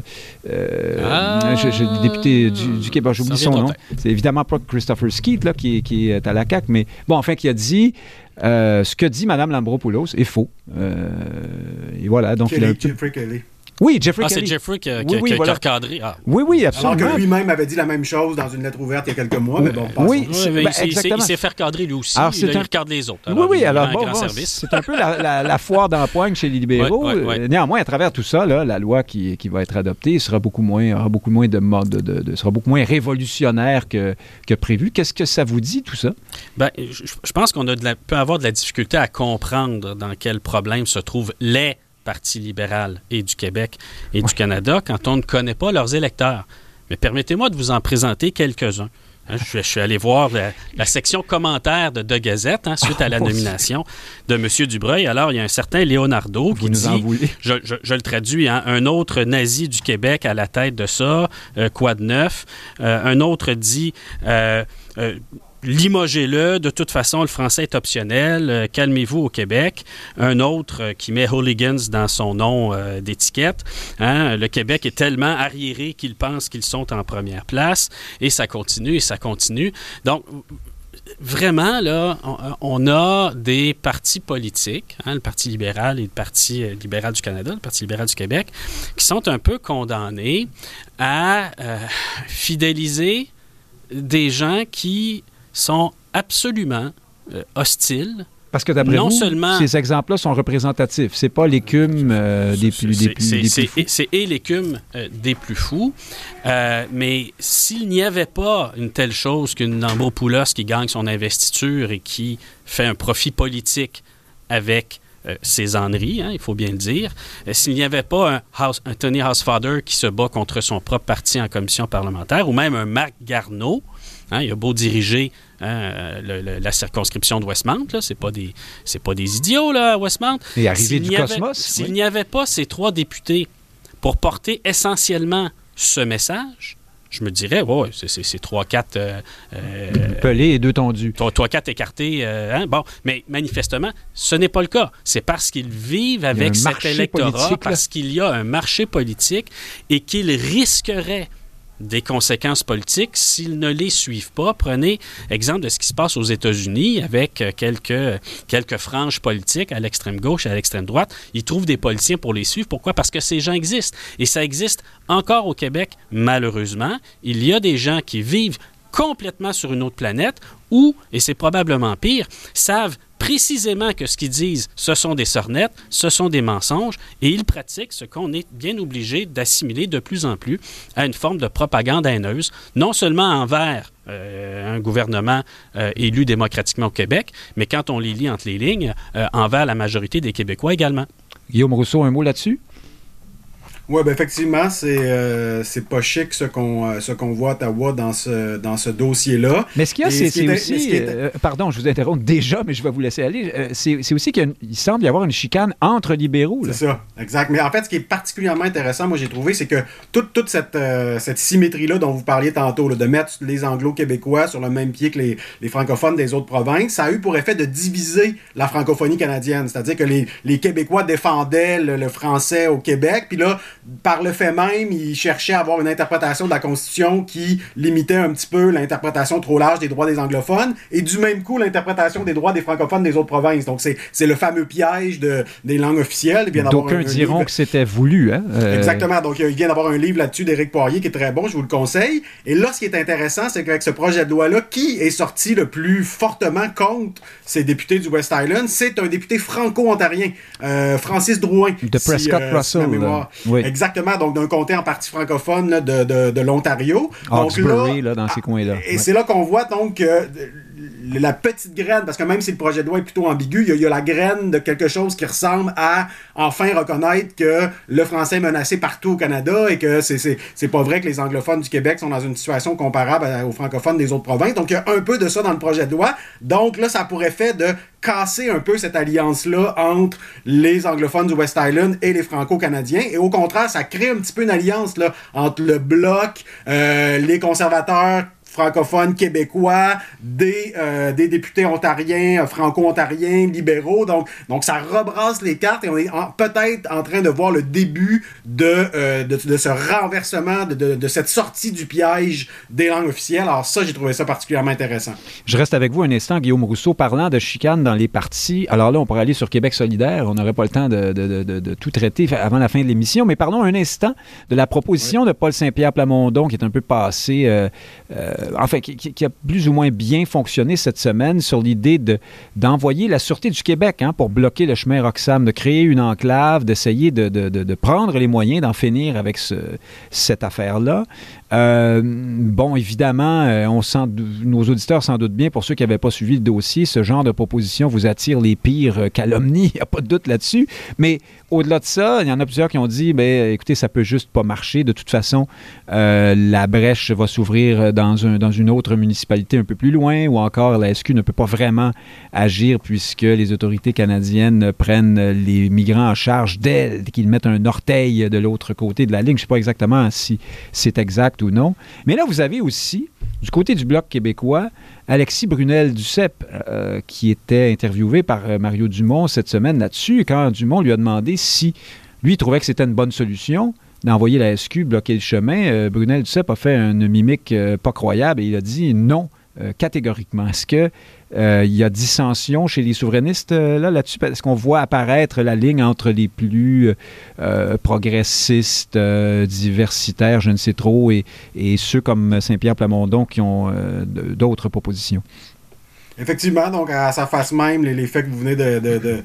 [SPEAKER 2] euh,
[SPEAKER 4] Ah,
[SPEAKER 2] je- député du, du Québec, j'oublie son nom. C'est évidemment pas Christopher Skeet là, qui, est- qui est à la CAQ, mais bon, enfin, qui a dit euh, ce que dit Mme Lambropoulos est faux. Euh, et voilà, donc il a un
[SPEAKER 5] Kelly,
[SPEAKER 2] peu-
[SPEAKER 5] Jeffrey Kelly.
[SPEAKER 2] Oui, Jeffrey
[SPEAKER 4] Ah, c'est. Jeffrey qui a,
[SPEAKER 2] Oui,
[SPEAKER 4] qui a-
[SPEAKER 2] oui,
[SPEAKER 4] qui a
[SPEAKER 2] voilà.
[SPEAKER 4] recadré. Ah.
[SPEAKER 2] Oui, oui,
[SPEAKER 5] Alors
[SPEAKER 2] absolument.
[SPEAKER 5] que lui-même avait dit la même chose dans une lettre ouverte il y a quelques mois, mais bon.
[SPEAKER 2] Oui,
[SPEAKER 4] Oui,
[SPEAKER 2] ben, exactement.
[SPEAKER 4] il s'est fait recadrer lui aussi.
[SPEAKER 2] Alors,
[SPEAKER 4] Là,
[SPEAKER 2] c'est
[SPEAKER 4] il
[SPEAKER 2] un-
[SPEAKER 4] regarde les autres.
[SPEAKER 2] oui, oui, alors bon, c'est un peu la, la- la foire d'empoigne chez les libéraux. Euh, Néanmoins, à travers tout ça, là, la loi qui, qui va être adoptée sera beaucoup moins, aura beaucoup moins de, mode- de, de- de- sera beaucoup moins révolutionnaire que, que prévu. Qu'est-ce que ça vous dit, tout ça?
[SPEAKER 4] Ben, je, je pense qu'on peut avoir de la difficulté à comprendre dans quel problème se trouvent les partis libéral et du Québec et du Canada quand on ne connaît pas leurs électeurs. Mais permettez-moi de vous en présenter quelques-uns. Hein, je, suis- je suis allé voir la, la section commentaires de De Gazette hein, suite à la
[SPEAKER 2] Oh,
[SPEAKER 4] nomination de M. Dubreuil. Alors, il y a un certain Leonardo qui
[SPEAKER 2] Vous nous en
[SPEAKER 4] dit
[SPEAKER 2] voulez?
[SPEAKER 4] je, je- je le traduis, hein, un autre nazi du Québec à la tête de ça, euh, quoi de neuf? Euh, un autre dit, euh, euh, limogez-le, de toute façon, le français est optionnel, euh, calmez-vous au Québec. Un autre euh, qui met hooligans dans son nom euh, d'étiquette. Hein, le Québec est tellement arriéré qu'ils pensent qu'ils sont en première place. Et ça continue, et ça continue. Donc, vraiment, là, on, a des partis politiques, hein, le Parti libéral et le Parti libéral du Canada, le Parti libéral du Québec, qui sont un peu condamnés à fidéliser des gens qui sont absolument euh, hostiles.
[SPEAKER 2] Parce que d'après vous,
[SPEAKER 4] seulement-
[SPEAKER 2] ces exemples-là sont représentatifs. C'est pas l'écume euh, des plus, des plus, des plus fous.
[SPEAKER 4] C'est et l'écume euh, des plus fous. Euh, mais s'il n'y avait pas une telle chose qu'une Lambropoulos qui gagne son investiture et qui fait un profit politique avec ses âneries, hein, il faut bien le dire, s'il n'y avait pas un, House, un Tony Housefather qui se bat contre son propre parti en commission parlementaire, ou même un Marc Garneau, hein, il a beau diriger hein, le- le- la circonscription de Westmount, là, c'est pas des pas des idiots là, à Westmount.
[SPEAKER 2] Et arrivé
[SPEAKER 4] S'il
[SPEAKER 2] du
[SPEAKER 4] n'y avait-
[SPEAKER 2] cosmos.
[SPEAKER 4] S'il
[SPEAKER 2] oui.
[SPEAKER 4] n'y avait pas ces trois députés pour porter essentiellement ce message, je me dirais, ouais, c'est- c'est c'est trois, quatre, euh, euh,
[SPEAKER 2] Pelé et deux
[SPEAKER 4] trois, quatre écartés. euh, hein, bon, mais manifestement, ce n'est pas le cas. C'est parce qu'ils vivent avec cet électorat, parce qu'il y a un marché politique et qu'ils risqueraient des conséquences politiques s'ils ne les suivent pas. Prenez exemple de ce qui se passe aux États-Unis avec euh, quelques, quelques franges politiques à l'extrême gauche et à l'extrême droite. Ils trouvent des politiciens pour les suivre. Pourquoi? Parce que ces gens existent. Et ça existe encore au Québec, malheureusement. Il y a des gens qui vivent complètement sur une autre planète ou, et c'est probablement pire, savent précisément que ce qu'ils disent, ce sont des sornettes, ce sont des mensonges, et ils pratiquent ce qu'on est bien obligé d'assimiler de plus en plus à une forme de propagande haineuse, non seulement envers euh, un gouvernement euh, élu démocratiquement au Québec, mais quand on les lit entre les lignes, euh, envers la majorité des Québécois également.
[SPEAKER 2] Guillaume Rousseau, un mot là-dessus?
[SPEAKER 5] Oui, ben effectivement, c'est euh, c'est pas chic ce qu'on euh, ce qu'on voit à Ottawa dans ce, dans ce dossier-là.
[SPEAKER 2] Mais ce qu'il y a, c'est aussi... Euh, pardon, je vous interromps déjà, mais je vais vous laisser aller. c'est aussi qu'il semble y avoir une chicane entre libéraux.
[SPEAKER 5] C'est ça, exact. Mais en fait, ce qui est particulièrement intéressant, moi j'ai trouvé, c'est que toute, toute cette, cette symétrie-là dont vous parliez tantôt, de mettre les anglo-québécois sur le même pied que les, les, francophones des autres provinces, ça a eu pour effet de diviser la francophonie canadienne. C'est-à-dire que les, les Québécois défendaient le, le français au Québec, puis là, par le fait même, il cherchait à avoir une interprétation de la Constitution qui limitait un petit peu l'interprétation trop large des droits des anglophones et du même coup l'interprétation des droits des francophones des autres provinces. Donc c'est le fameux piège de, des langues officielles.
[SPEAKER 2] D'aucuns diront que c'était voulu. Hein?
[SPEAKER 5] Euh, Exactement. Donc il vient d'avoir un livre là-dessus d'Éric Poirier qui est très bon, je vous le conseille. Et là, ce qui est intéressant, c'est qu'avec ce projet de loi-là, qui est sorti le plus fortement contre ces députés du West Island, c'est un député franco-ontarien, euh, Francis Drouin.
[SPEAKER 2] De Prescott euh, Russell.
[SPEAKER 5] Oui. Exactement, donc d'un comté en partie francophone de, de, de l'Ontario.
[SPEAKER 2] Donc là, là, dans ces coins-là.
[SPEAKER 5] Et c'est là qu'on voit donc que la petite graine, parce que même si le projet de loi est plutôt ambigu, il y, a, la graine de quelque chose qui ressemble à enfin reconnaître que le français est menacé partout au Canada et que c'est pas vrai que les anglophones du Québec sont dans une situation comparable aux francophones des autres provinces. Donc il y a un peu de ça dans le projet de loi. Donc là, ça pourrait faire de casser un peu cette alliance-là entre les anglophones du West Island et les franco-canadiens. Et au contraire, ça crée un petit peu une alliance là, entre le bloc, euh, les conservateurs francophones québécois, des, euh, des députés ontariens, euh, franco-ontariens, libéraux. Donc, donc, ça rebrasse les cartes et on est peut-être en train de voir le début de, euh, de, de, ce renversement, de, de, de, cette sortie du piège des langues officielles. Alors ça, j'ai trouvé ça particulièrement intéressant.
[SPEAKER 2] Je reste avec vous un instant, Guillaume Rousseau, parlant de chicane dans les partis. Alors là, on pourrait aller sur Québec solidaire. On n'aurait pas le temps de, de, tout traiter avant la fin de l'émission. Mais parlons un instant de la proposition oui. de Paul Saint-Pierre Plamondon, qui est un peu passé... Euh, euh, enfin, qui, qui, a plus ou moins bien fonctionné cette semaine sur l'idée d'envoyer la Sûreté du Québec hein, pour bloquer le chemin Roxham, de créer une enclave, d'essayer de, de, de, prendre les moyens d'en finir avec ce, cette affaire-là. Euh, bon, évidemment, euh, nos auditeurs s'en doutent bien, pour ceux qui n'avaient pas suivi le dossier, ce genre de proposition vous attire les pires euh, calomnies, il n'y a pas de doute là-dessus. Mais au-delà de ça, il y en a plusieurs qui ont dit, ben, écoutez, ça peut juste pas marcher. De toute façon, la brèche va s'ouvrir dans une autre municipalité un peu plus loin, ou encore la SQ ne peut pas vraiment agir puisque les autorités canadiennes prennent les migrants en charge dès qu'ils mettent un orteil de l'autre côté de la ligne. Je ne sais pas exactement si c'est exact ou non. Mais là, vous avez aussi, du côté du Bloc québécois, Alexis Brunel-Duceppe, euh, qui était interviewé par euh, Mario Dumont cette semaine là-dessus, quand Dumont lui a demandé si lui trouvait que c'était une bonne solution d'envoyer la SQ bloquer le chemin, euh, Brunel-Duceppe a fait une mimique pas croyable et il a dit non catégoriquement. Est-ce que il y a dissension chez les souverainistes euh, là là-dessus Est-ce qu'on voit apparaître la ligne entre les plus euh, progressistes, euh, diversitaires, je ne sais trop, et, ceux comme Saint-Pierre Plamondon qui ont d'autres propositions.
[SPEAKER 5] Effectivement, donc à sa face même, faits que vous venez de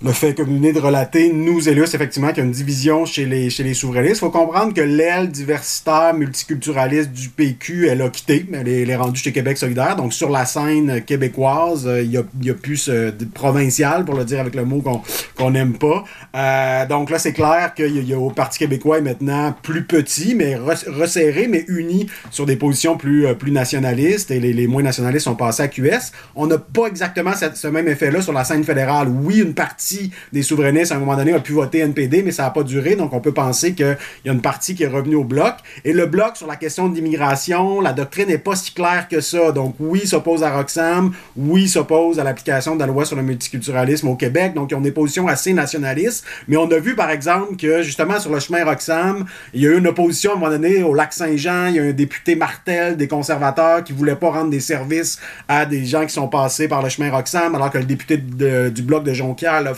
[SPEAKER 5] le fait que vous venez de relater nous illustre effectivement qu'il y a une division chez les, chez les souverainistes. Il faut comprendre que l'aile diversitaire multiculturaliste du PQ, elle a quitté. Elle est, elle est rendue chez Québec solidaire. Donc, sur la scène québécoise, euh, il y a, il y a plus euh, provincial, pour le dire avec le mot qu'on qu'on n'aime pas. Euh, donc là, c'est clair qu'il y, a au Parti québécois est maintenant plus petit, mais resserré, mais uni sur des positions plus, euh, plus nationalistes. Et les, les moins nationalistes sont passés à QS. On n'a pas exactement ce même effet-là sur la scène fédérale. Oui, une partie des souverainistes, à un moment donné, a pu voter NPD, mais ça n'a pas duré. Donc, on peut penser qu'il y a une partie qui est revenue au bloc. Et le bloc, sur la question de l'immigration, la doctrine n'est pas si claire que ça. Donc, oui, s'oppose à Roxham. Oui, s'oppose à l'application de la loi sur le multiculturalisme au Québec. Donc, ils ont des positions assez nationalistes. Mais on a vu, par exemple, que justement, sur le chemin Roxham, il y a eu une opposition à un moment donné au lac Saint-Jean. Il y a un député Martel des conservateurs qui voulait pas rendre des services à des gens qui sont passés par le chemin Roxham, alors que le député du bloc de Jonquière l'a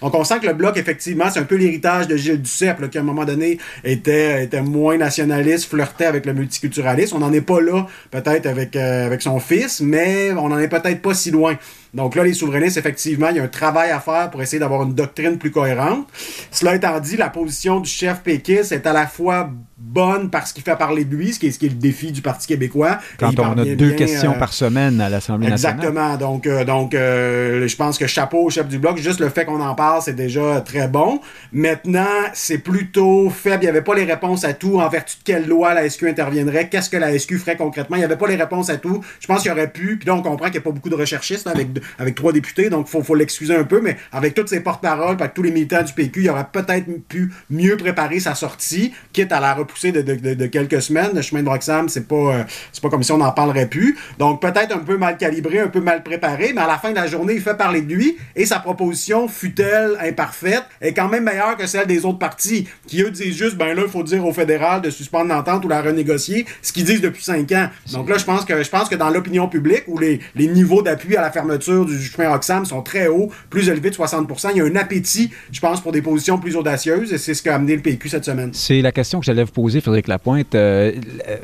[SPEAKER 5] Donc on sent que le bloc, effectivement, c'est un peu l'héritage de Gilles Duceppe, qui à un moment donné était, moins nationaliste, flirtait avec le multiculturalisme. On n'en est pas là, peut-être avec, euh, avec son fils, mais on n'en est peut-être pas si loin. Donc là, les souverainistes, effectivement, il y a un travail à faire pour essayer d'avoir une doctrine plus cohérente. Cela étant dit, la position du chef péquiste est à la fois bonne parce qu'il fait parler de lui, ce qui est, ce qui est le défi du Parti québécois.
[SPEAKER 2] Quand on a deux questions euh, par semaine à l'Assemblée
[SPEAKER 5] nationale. Exactement. Donc, euh, donc euh, je pense que chapeau au chef du bloc. Juste le fait qu'on en parle, c'est déjà très bon. Maintenant, c'est plutôt faible. Il n'y avait pas les réponses à tout. En vertu de quelle loi la SQ interviendrait? Qu'est-ce que la SQ ferait concrètement? Il n'y avait pas les réponses à tout. Je pense qu'il y aurait pu. Puis là, on comprend qu'il n'y a pas beaucoup de recherchistes avec, avec trois députés. Donc, il faut, faut l'excuser un peu. Mais avec toutes ces porte-paroles, avec tous les militants du PQ, il aurait peut-être pu mieux préparer sa sortie, quitte à la repousser de, quelques semaines. Le chemin de Roxham, c'est pas, euh, c'est pas comme si on n'en parlerait plus. Donc, peut-être un peu mal calibré, un peu mal préparé. Mais à la fin de la journée, il fait parler de lui. Et sa proposition, fut-elle imparfaite, est quand même meilleure que celle des autres partis, qui eux disent juste, ben là, il faut dire au fédéral de suspendre l'entente ou la renégocier, ce qu'ils disent depuis cinq ans. Donc là, je pense que je pense que dans l'opinion publique, où les, les niveaux d'appui à la fermeture du chemin Roxham sont très hauts, plus élevés de 60 il y a un appétit, je pense, pour des positions plus audacieuses, et c'est ce qu'a amené le PQ cette semaine.
[SPEAKER 2] C'est la question que j'allais vous poser, Frédéric Lapointe. Euh,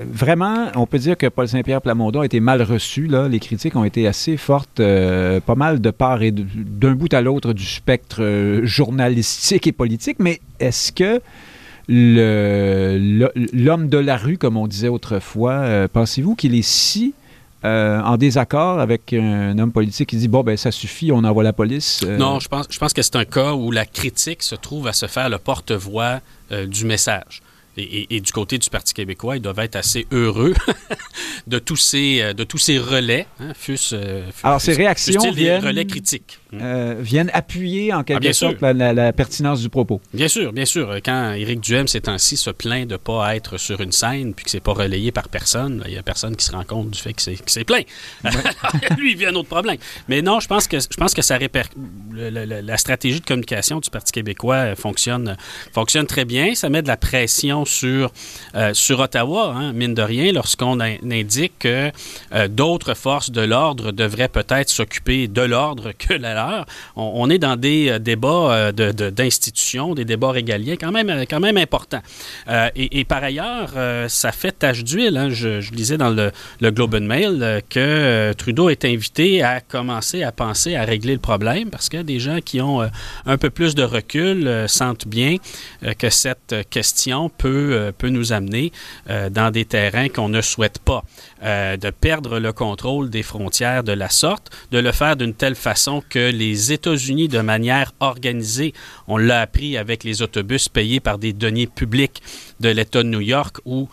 [SPEAKER 2] vraiment, on peut dire que Paul Saint-Pierre Plamondon a été mal reçu. Les critiques ont été assez fortes, euh, pas mal de part et d'un bout à l'autre du spectre euh, journalistique et politique, mais est-ce que l'homme de la rue, comme on disait autrefois, pensez-vous qu'il est si en désaccord avec un homme politique qui dit bon ben ça suffit, on envoie la police.
[SPEAKER 4] Non, je pense, que c'est un cas où la critique se trouve à se faire le porte-voix du message et, du côté du Parti québécois, ils doivent être assez heureux de, tous ces, euh, de tous ces relais, hein, fût
[SPEAKER 2] euh, Alors, ces réactions viennent,
[SPEAKER 4] relais critiques.
[SPEAKER 2] Euh, viennent appuyer en quelque ah, sorte la, pertinence du propos.
[SPEAKER 4] Bien sûr, bien sûr. Quand Éric Duhem, ces temps-ci, se plaint de ne pas être sur une scène puis que c'est pas relayé par personne, il n'y a personne qui se rend compte du fait que c'est plein. Lui, il vit un autre problème. Mais non, je pense que, je pense que ça réper... la stratégie de communication du Parti québécois fonctionne, fonctionne très bien. Ça met de la pression sur, euh, sur Ottawa, hein, mine de rien, lorsqu'on indique que euh, d'autres forces de l'ordre devraient peut-être s'occuper de l'ordre que la leur. On, est dans des euh, débats d'institutions, des débats régaliens quand même, quand même importants. Et, par ailleurs, ça fait tache d'huile. Hein. Je, je, lisais dans le, le Globe and Mail que Trudeau est invité à commencer à penser à régler le problème parce que des gens qui ont un peu plus de recul sentent bien que cette question peut euh, peut, nous amener euh, dans des terrains qu'on ne souhaite pas. Euh, de perdre le contrôle des frontières de la sorte, de le faire d'une telle façon que les États-Unis, de manière organisée, on l'a appris avec les autobus payés par des deniers publics de l'État de New York, où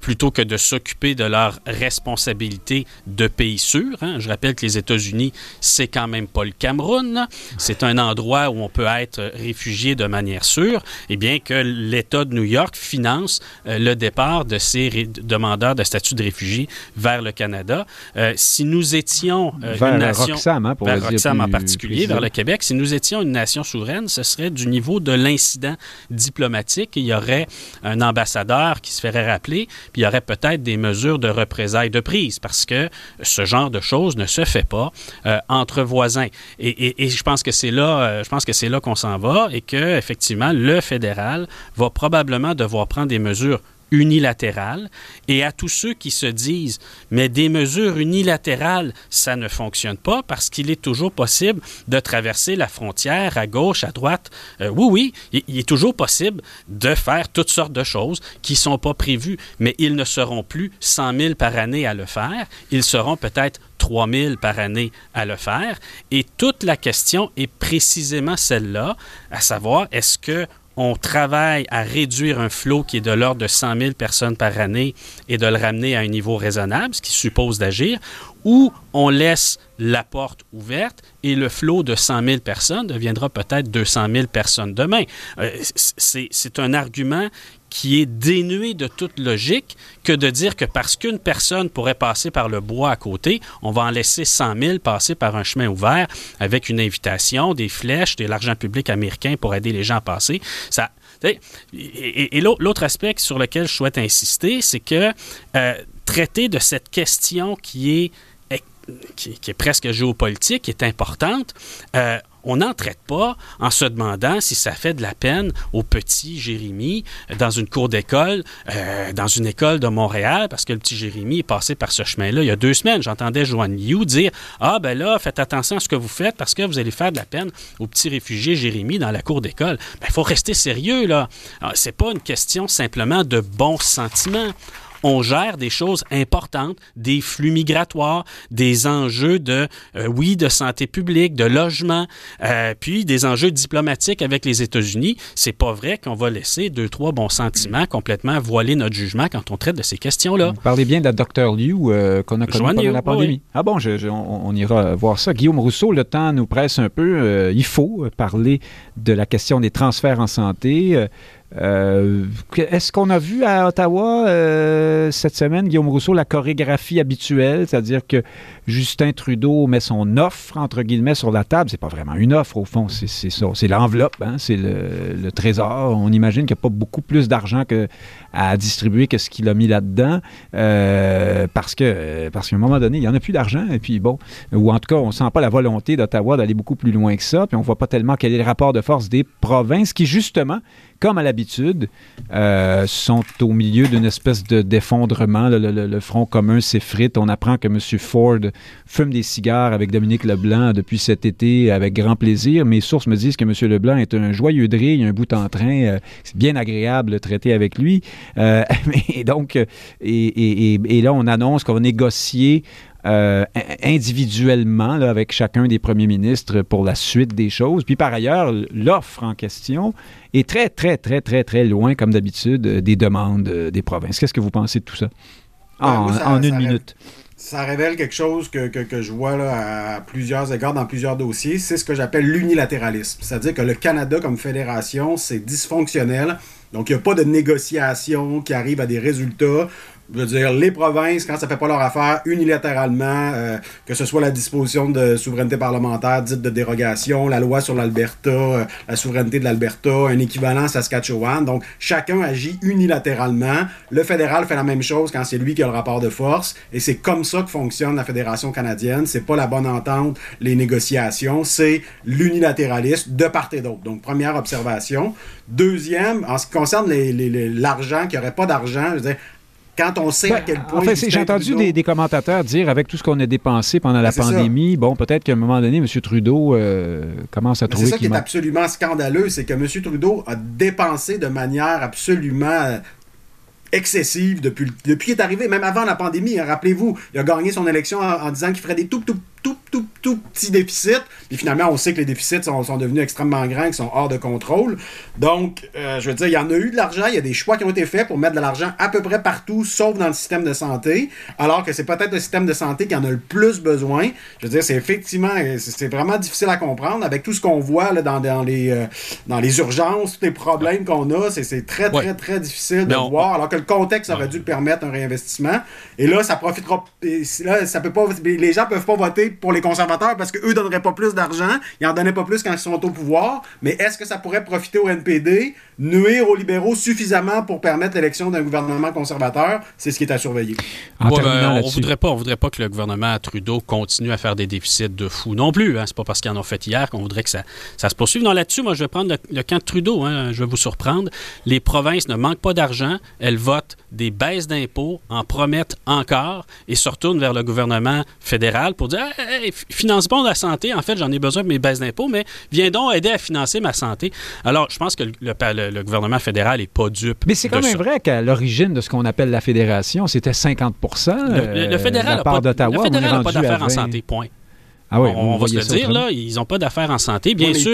[SPEAKER 4] plutôt que de s'occuper de leurs responsabilités de pays sûrs, hein, je rappelle que les États-Unis, c'est quand même pas le Cameroun, c'est un endroit où on peut être réfugié de manière sûre, et eh bien que l'État de New York finance euh, le départ de ces demandeurs de statut de réfugié vers le Canada. Euh, si nous étions
[SPEAKER 2] euh, vers une nation... Roxham, hein, pour
[SPEAKER 4] vers Roxham en particulier, vers le Québec, si nous étions une nation souveraine, ce serait du niveau de l'incident diplomatique. Il y aurait un ambassadeur qui se ferait rappeler, puis il y aurait peut-être des mesures de représailles de prise, parce que ce genre de choses ne se fait pas entre voisins. Et, et, je pense que c'est là, je pense que c'est là qu'on s'en va, et que effectivement le fédéral va probablement devoir prendre des mesures unilatérales et à tous ceux qui se disent mais des mesures unilatérales ça ne fonctionne pas parce qu'il est toujours possible de traverser la frontière à gauche à droite. Euh, oui oui il, est toujours possible de faire toutes sortes de choses qui sont pas prévues mais ils ne seront plus 100 000 par année à le faire. Ils seront peut-être 3 000 par année à le faire. Et toute la question est précisément celle-là à savoir est-ce que on travaille à réduire un flot qui est de l'ordre de 100 000 personnes par année et de le ramener à un niveau raisonnable, ce qui suppose d'agir, ou on laisse la porte ouverte et le flot de 100 000 personnes deviendra peut-être 200 000 personnes demain. Euh, c'est un argument qui est dénué de toute logique que de dire que parce qu'une personne pourrait passer par le bois à côté, on va en laisser 100 000 passer par un chemin ouvert avec une invitation, des flèches, de l'argent public américain pour aider les gens à passer. Ça, et, l'autre aspect sur lequel je souhaite insister, c'est que euh, traiter de cette question qui est, qui, est presque géopolitique, qui est importante, euh, on n'en traite pas en se demandant si ça fait de la peine au petit Jérémy dans une cour d'école, euh, dans une école de Montréal, parce que le petit Jérémy est passé par ce chemin-là il y a deux semaines. J'entendais Joanne Liu dire Ah, ben là, faites attention à ce que vous faites parce que vous allez faire de la peine au petit réfugié Jérémy dans la cour d'école. Ben, il faut rester sérieux, là. Ah, c'est pas une question simplement de bons sentiments on gère des choses importantes, des flux migratoires, des enjeux de, euh, oui, de santé publique, de logement, euh, puis des enjeux diplomatiques avec les États-Unis. C'est pas vrai qu'on va laisser deux, trois bons sentiments complètement voiler notre jugement quand on traite de ces questions-là.
[SPEAKER 2] Vous parlez bien de la Dr. Liu euh, qu'on a connue pendant la pandémie. Ah bon, on, ira voir ça. Guillaume Rousseau, le temps nous presse un peu. il faut parler de la question des transferts en santé. Euh, est-ce qu'on a vu à Ottawa euh, cette semaine, Guillaume Rousseau, la chorégraphie habituelle, c'est-à-dire que Justin Trudeau met son offre, entre guillemets, sur la table. C'est pas vraiment une offre, au fond, c'est l'enveloppe, hein, c'est le, trésor. On imagine qu'il n'y a pas beaucoup plus d'argent à distribuer que ce qu'il a mis là-dedans, euh, parce que parce qu'à un moment donné, il n'y en a plus d'argent, et puis bon, ou en tout cas, on ne sent pas la volonté d'Ottawa d'aller beaucoup plus loin que ça, puis on ne voit pas tellement quel est le rapport de force des provinces qui, justement, comme à l'habitude, euh, sont au milieu d'une espèce d'effondrement. le, front commun s'effrite. On apprend que M. Ford fume des cigares avec Dominique Leblanc depuis cet été avec grand plaisir. Mes sources me disent que M. Leblanc est un joyeux drille, un bout en train. Euh, c'est bien agréable de traiter avec lui. Euh, et donc, et, là, on annonce qu'on va négocier euh, individuellement avec chacun des premiers ministres pour la suite des choses. Puis par ailleurs, l'offre en question est très, très, très, très, très loin, comme d'habitude, des demandes des provinces. Qu'est-ce que vous pensez de tout ça? En, une minute
[SPEAKER 5] ça révèle quelque chose que, je vois à plusieurs égards dans plusieurs dossiers. C'est ce que j'appelle l'unilatéralisme. C'est-à-dire que le Canada comme fédération, c'est dysfonctionnel. Donc, il n'y a pas de négociation qui arrive à des résultats. Je veux dire, les provinces, quand ça fait pas leur affaire, unilatéralement, euh, que ce soit la disposition de souveraineté parlementaire dite de dérogation, la loi sur l'Alberta, euh, la souveraineté de l'Alberta, un équivalent Saskatchewan. Donc, chacun agit unilatéralement. Le fédéral fait la même chose quand c'est lui qui a le rapport de force. Et c'est comme ça que fonctionne la Fédération canadienne. C'est pas la bonne entente, les négociations, c'est l'unilatéralisme de part et d'autre. Donc, première observation. Deuxième, en ce qui concerne l'argent, qu'il n'y aurait pas d'argent, je veux dire, quand on sait à quel point.
[SPEAKER 2] En j'ai entendu des, commentateurs dire avec tout ce qu'on a dépensé pendant la ben, pandémie, bon, peut-être qu'à un moment donné, M. Trudeau euh, commence à trouver.
[SPEAKER 5] C'est ça qui est absolument scandaleux, c'est que M. Trudeau a dépensé de manière absolument excessive depuis, depuis qu'il est arrivé, même avant la pandémie. Hein, rappelez-vous, il a gagné son élection en, disant qu'il ferait des tout, tout, tout, tout, tout petits déficits. Puis finalement, on sait que les déficits sont, sont devenus extrêmement grands, qui sont hors de contrôle. Donc, euh, je veux dire, il y en a eu de l'argent, il y a des choix qui ont été faits pour mettre de l'argent à peu près partout, sauf dans le système de santé, alors que c'est peut-être le système de santé qui en a le plus besoin. Je veux dire, c'est effectivement, c'est vraiment difficile à comprendre avec tout ce qu'on voit là, dans, dans, les, euh, dans les urgences, tous les problèmes qu'on a. C'est très, très, très difficile de voir, alors que le contexte aurait dû permettre un réinvestissement. Et là, ça profitera. Là, ça peut pas. Les gens peuvent pas voter pour les conservateurs parce qu'eux donneraient pas plus d'argent, ils en donnaient pas plus quand ils sont au pouvoir. Mais est-ce que ça pourrait profiter au NPD, nuire aux libéraux suffisamment pour permettre l'élection d'un gouvernement conservateur? C'est ce qui est à surveiller.
[SPEAKER 4] Ben, on voudrait pas, on voudrait pas que le gouvernement Trudeau continue à faire des déficits de fou non plus. Hein. C'est pas parce qu'ils en ont fait hier qu'on voudrait que ça, ça se poursuive. Non, là-dessus, moi, je vais prendre le, camp de Trudeau. Hein. Je vais vous surprendre. Les provinces ne manquent pas d'argent. Elles votent des baisses d'impôts, en promettent encore et se retournent vers le gouvernement fédéral pour dire finance pas la santé. En fait, j'en ai besoin de mes baisses d'impôts, mais viens donc aider à financer ma santé. Alors, je pense que le, le, gouvernement fédéral n'est pas dupe.
[SPEAKER 2] Mais c'est quand même vrai qu'à l'origine de ce qu'on appelle la fédération, c'était 50
[SPEAKER 4] le, le, fédéral n'a pas, pas d'affaires en santé, point. Ah oui, on, va se le dire, là, ils n'ont pas d'affaires en santé. Bien sûr,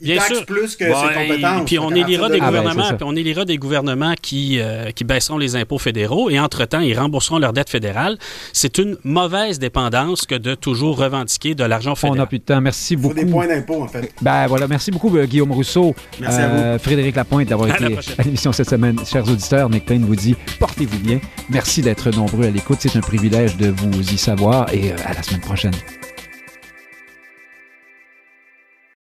[SPEAKER 5] il y a, bien sûr. plus que ses compétences.
[SPEAKER 4] Puis on élira des gouvernements, puis on élira des gouvernements qui, euh, qui baisseront les impôts fédéraux et entre-temps, ils rembourseront leur dette fédérale. C'est une mauvaise dépendance que de toujours revendiquer de l'argent fédéral.
[SPEAKER 2] On n'a plus de temps. Merci beaucoup.
[SPEAKER 5] Il faut des points d'impôt, en fait.
[SPEAKER 2] Ben voilà, merci beaucoup, euh, Guillaume Rousseau.
[SPEAKER 5] Merci à vous. Euh,
[SPEAKER 2] Frédéric Lapointe d'avoir été à l'émission cette semaine. Chers auditeurs, Nick Payne vous dit portez-vous bien. Merci d'être nombreux à l'écoute. C'est un privilège de vous y savoir et à la semaine prochaine.